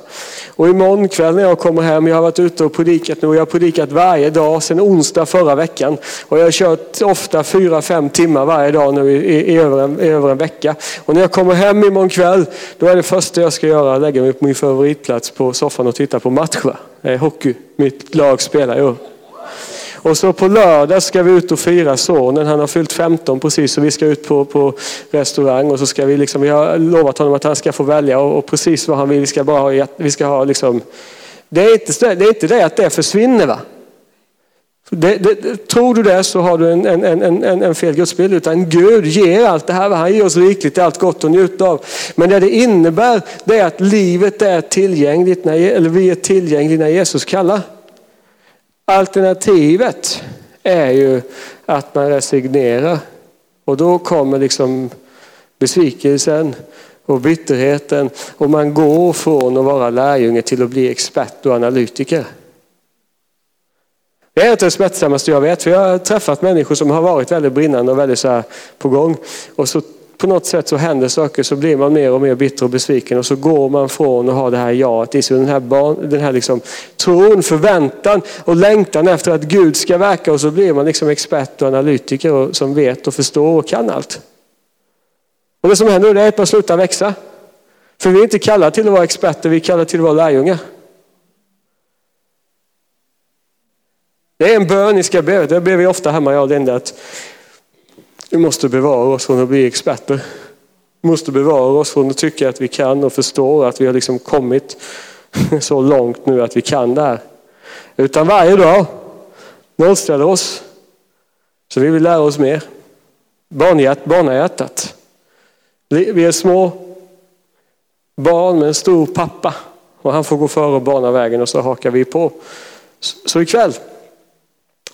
S1: Och imorgon kväll när jag kommer hem, jag har varit ute och predikat nu och jag har predikat varje dag sedan onsdag förra veckan. Och jag har kört ofta fyra, fem timmar varje dag nu i, i, i, över, en, i över en vecka. Och när jag kommer hem imorgon kväll, då är det första jag ska göra att lägga mig på min favoritplats på soffan och titta på match. Va? Hockey, mitt lag spelar ju. Och så på lördag ska vi ut och fira sonen. Han har fyllt 15 precis och vi ska ut på, på restaurang och så ska vi liksom, vi har lovat honom att han ska få välja och, och precis vad han vill. Vi ska bara ha, vi ska ha liksom, det är inte det, är inte det att det försvinner va. Det, det, tror du det så har du en, en, en, en, en fel gudsbild. Utan Gud ger allt det här. Han ger oss rikligt allt gott att njuta av. Men det det innebär det är att livet är tillgängligt, när, eller vi är tillgängliga när Jesus kallar. Alternativet är ju att man resignerar och då kommer liksom besvikelsen och bitterheten och man går från att vara lärjunge till att bli expert och analytiker. Det är inte det smärtsammaste jag vet, för jag har träffat människor som har varit väldigt brinnande och väldigt så på gång. Och så på något sätt så händer saker så blir man mer och mer bitter och besviken och så går man från att ha det här jaet i sig, den här, barn, den här liksom tron, förväntan och längtan efter att Gud ska verka och så blir man liksom expert och analytiker och, som vet och förstår och kan allt. Och det som händer nu är att man slutar växa. För vi är inte kallade till att vara experter, vi är kallade till att vara lärjungar. Det är en bön ni ska be, det ber vi ofta hemma jag och Linda. Att vi måste bevara oss från att bli experter. Vi måste bevara oss från att tycka att vi kan och förstår att vi har liksom kommit *laughs* så långt nu att vi kan det här. Utan varje dag nollställer oss. Så vi vill lära oss mer. Barnhjärt, barnahjärtat. Vi är små barn med en stor pappa och han får gå före och bana vägen och så hakar vi på. Så ikväll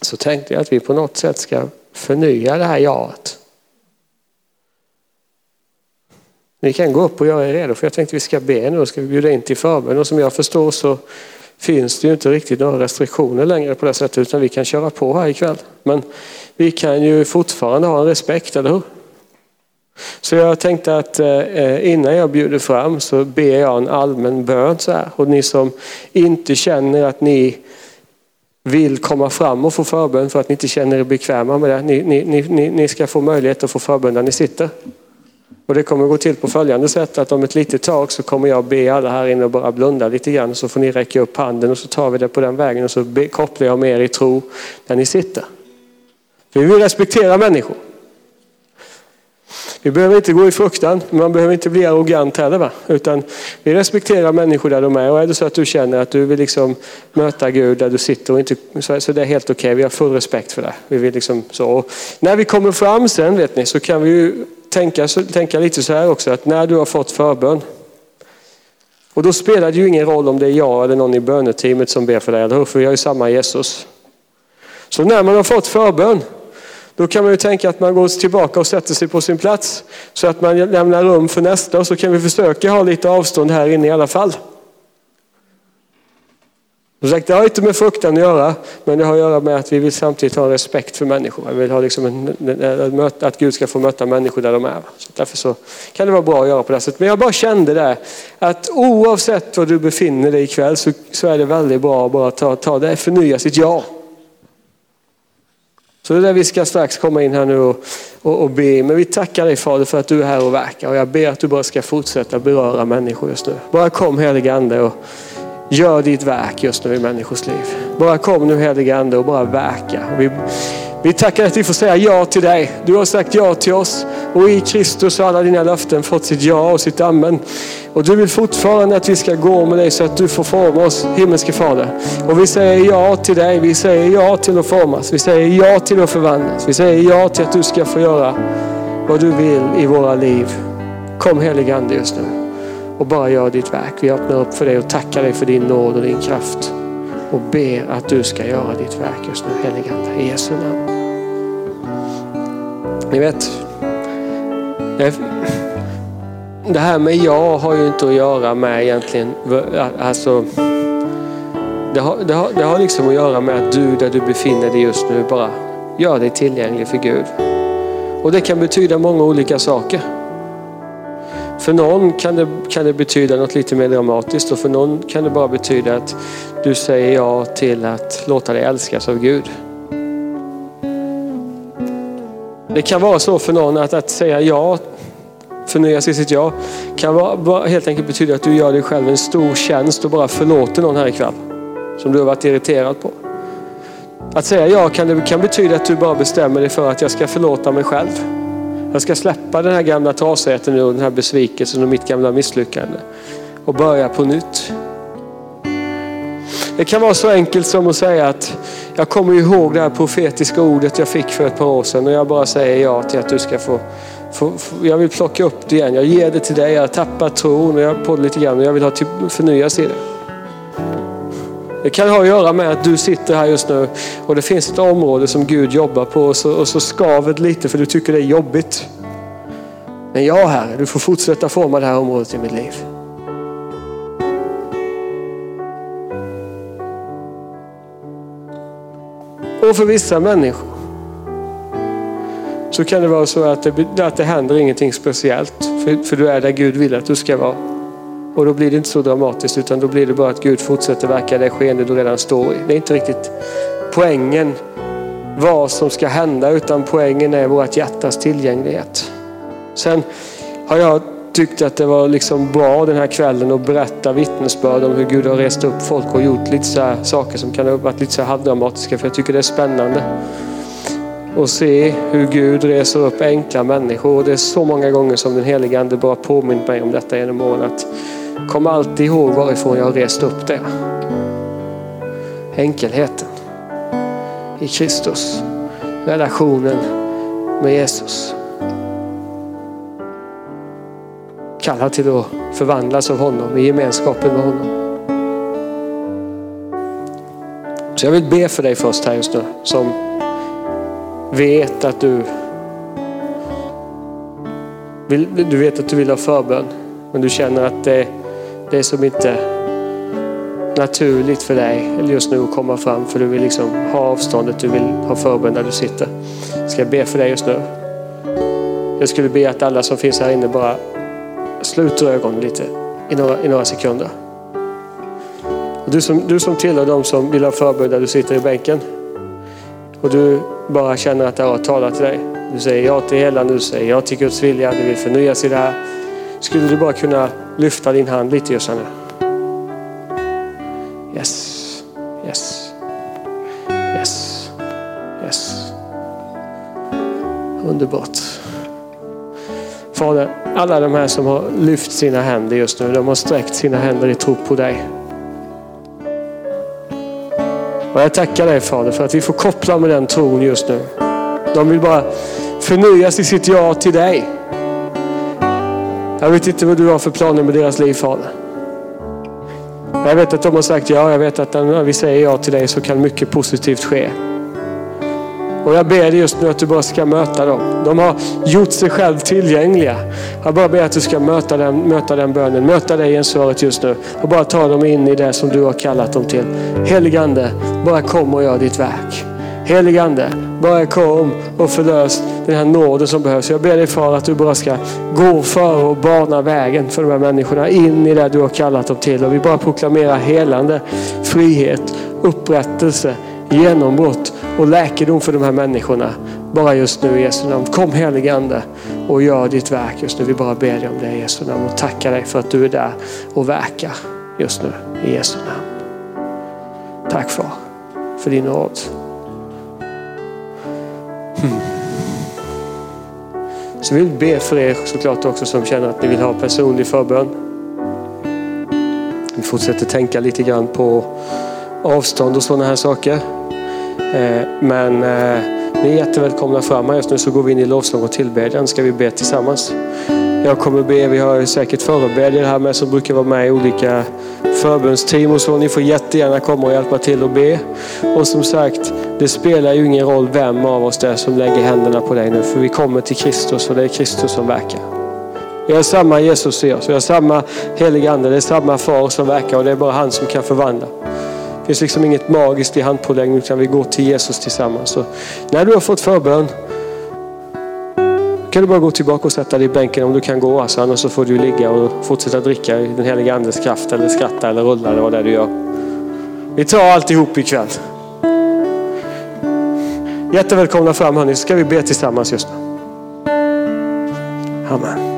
S1: så tänkte jag att vi på något sätt ska förnya det här jaet. Ni kan gå upp och göra er redo för jag tänkte vi ska be nu och ska vi bjuda in till förbön och som jag förstår så finns det ju inte riktigt några restriktioner längre på det sättet utan vi kan köra på här ikväll. Men vi kan ju fortfarande ha en respekt, eller hur? Så jag tänkte att eh, innan jag bjuder fram så ber jag en allmän bön så här. Och ni som inte känner att ni vill komma fram och få förbön för att ni inte känner er bekväma med det. Ni, ni, ni, ni ska få möjlighet att få förbön där ni sitter. Och det kommer gå till på följande sätt att om ett litet tag så kommer jag be alla här inne och bara blunda lite grann så får ni räcka upp handen och så tar vi det på den vägen och så kopplar jag med er i tro där ni sitter. För vi vill respektera människor. Vi behöver inte gå i fruktan, man behöver inte bli arrogant heller. Va? Utan vi respekterar människor där de är. Och är det så att du känner att du vill liksom möta Gud där du sitter, och inte, så, så det är helt okej. Okay. Vi har full respekt för det. Vi vill liksom så. Och när vi kommer fram sen vet ni, så kan vi ju tänka, tänka lite så här också, att när du har fått förbön, och då spelar det ju ingen roll om det är jag eller någon i böneteamet som ber för dig, eller hur? För vi har ju samma Jesus. Så när man har fått förbön, då kan man ju tänka att man går tillbaka och sätter sig på sin plats så att man lämnar rum för nästa och så kan vi försöka ha lite avstånd här inne i alla fall. Det har inte med fruktan att göra, men det har att göra med att vi vill samtidigt ha respekt för människor. Vi vill ha liksom en, att Gud ska få möta människor där de är. Så därför så kan det vara bra att göra på det sättet. Men jag bara kände det, att oavsett var du befinner dig ikväll så, så är det väldigt bra att bara ta, ta det, förnya sitt ja. Så det är där vi ska strax komma in här nu och, och, och be. Men vi tackar dig Fader för att du är här och verkar. Och jag ber att du bara ska fortsätta beröra människor just nu. Bara kom helige Ande och gör ditt verk just nu i människors liv. Bara kom nu helige Ande och bara verka. Vi, vi tackar att vi får säga ja till dig. Du har sagt ja till oss och i Kristus har alla dina löften fått sitt ja och sitt amen. Och du vill fortfarande att vi ska gå med dig så att du får forma oss, himmelske Fader. Och vi säger ja till dig, vi säger ja till att formas, vi säger ja till att förvandlas, vi säger ja till att du ska få göra vad du vill i våra liv. Kom helige Ande just nu och bara gör ditt verk. Vi öppnar upp för dig och tackar dig för din nåd och din kraft och ber att du ska göra ditt verk just nu, helige Ande, i Jesu namn. Ni vet, det här med jag har ju inte att göra med egentligen, alltså det har, det, har, det har liksom att göra med att du där du befinner dig just nu bara gör dig tillgänglig för Gud. Och det kan betyda många olika saker. För någon kan det, kan det betyda något lite mer dramatiskt och för någon kan det bara betyda att du säger ja till att låta dig älskas av Gud. Det kan vara så för någon att, att säga ja, förnya sig sitt ja, kan vara, bara helt enkelt betyda att du gör dig själv en stor tjänst och bara förlåter någon här ikväll. Som du har varit irriterad på. Att säga ja kan, det, kan betyda att du bara bestämmer dig för att jag ska förlåta mig själv. Jag ska släppa den här gamla trasigheten nu och den här besvikelsen och mitt gamla misslyckande. Och börja på nytt. Det kan vara så enkelt som att säga att jag kommer ihåg det här profetiska ordet jag fick för ett par år sedan och jag bara säger ja till att du ska få, få, få jag vill plocka upp det igen. Jag ger det till dig, jag har tappat tron och jag på det lite grann och jag vill ha till, förnyas i det. Det kan ha att göra med att du sitter här just nu och det finns ett område som Gud jobbar på och så, och så skaver det lite för du tycker det är jobbigt. Men jag Herre, du får fortsätta forma det här området i mitt liv. Och för vissa människor så kan det vara så att det, att det händer ingenting speciellt. För, för du är där Gud vill att du ska vara. Och då blir det inte så dramatiskt utan då blir det bara att Gud fortsätter verka i det skeende du redan står i. Det är inte riktigt poängen vad som ska hända utan poängen är vårt hjärtas tillgänglighet. Sen har jag tyckt att det var liksom bra den här kvällen att berätta vittnesbörd om hur Gud har rest upp folk och gjort lite så saker som kan ha varit lite så halvdramatiska för jag tycker det är spännande. Och se hur Gud reser upp enkla människor och det är så många gånger som den helige Ande bara påminner mig om detta genom åren. Att kom alltid ihåg varifrån jag har rest upp det. Enkelheten i Kristus. Relationen med Jesus. Kalla till att förvandlas av honom i gemenskapen med honom. Så jag vill be för dig först här just nu som vet att du vill, du vet att du vill ha förbön men du känner att det, det som inte naturligt för dig just nu att komma fram för du vill liksom ha avståndet, du vill ha förbön där du sitter. Ska jag be för dig just nu? Jag skulle be att alla som finns här inne bara sluter ögonen lite i några, i några sekunder. Och du, som, du som tillhör de som vill ha förbön där du sitter i bänken och du bara känner att det har talat till dig. Du säger ja till hela, du säger ja till Guds vilja, du vill förnyas i det här. Skulle du bara kunna lyfta din hand lite just nu? Yes, yes, yes, yes. Underbart. Fader, alla de här som har lyft sina händer just nu, de har sträckt sina händer i tro på dig. Och jag tackar dig Fader för att vi får koppla med den tron just nu. De vill bara förnyas i sitt ja till dig. Jag vet inte vad du har för planer med deras liv Fader. Jag vet att de har sagt ja, jag vet att när vi säger ja till dig så kan mycket positivt ske. Och jag ber dig just nu att du bara ska möta dem. De har gjort sig själv tillgängliga. Jag bara ber att du ska möta den, möta den bönen, möta dig i svaret just nu. Och bara ta dem in i det som du har kallat dem till. Heligande, bara kom och gör ditt verk. Heligande, bara kom och förlös den här nåden som behövs. Jag ber dig far att du bara ska gå före och bana vägen för de här människorna in i det du har kallat dem till. Och vi bara proklamerar helande, frihet, upprättelse, genombrott och läkedom för de här människorna. Bara just nu i Jesu namn. Kom heligande och gör ditt verk just nu. Vi bara ber dig om det i Jesu namn och tackar dig för att du är där och verkar just nu i Jesu namn. Tack far för din nåd. Hmm. Så vi vill be för er såklart också som känner att ni vill ha personlig förbön. Vi fortsätter tänka lite grann på avstånd och sådana här saker. Eh, men eh, ni är jättevälkomna fram här just nu så går vi in i lovsång och tillbedjan ska vi be tillsammans. Jag kommer be, vi har säkert förebedjare här med som brukar vara med i olika förbönsteam och så. Ni får jättegärna komma och hjälpa till och be. Och som sagt, det spelar ju ingen roll vem av oss det är som lägger händerna på dig nu. För vi kommer till Kristus och det är Kristus som verkar. Vi har samma Jesus i oss, vi har samma heliga ande, det är samma far som verkar och det är bara han som kan förvandla. Det finns liksom inget magiskt i handpåläggning utan vi går till Jesus tillsammans. Så när du har fått förbön kan du bara gå tillbaka och sätta dig i bänken om du kan gå. Alltså, annars så får du ligga och fortsätta dricka i den heliga andes kraft eller skratta eller rulla eller vad det är du gör. Vi tar alltihop ikväll. Jättevälkomna fram hörni, så ska vi be tillsammans just nu. Amen.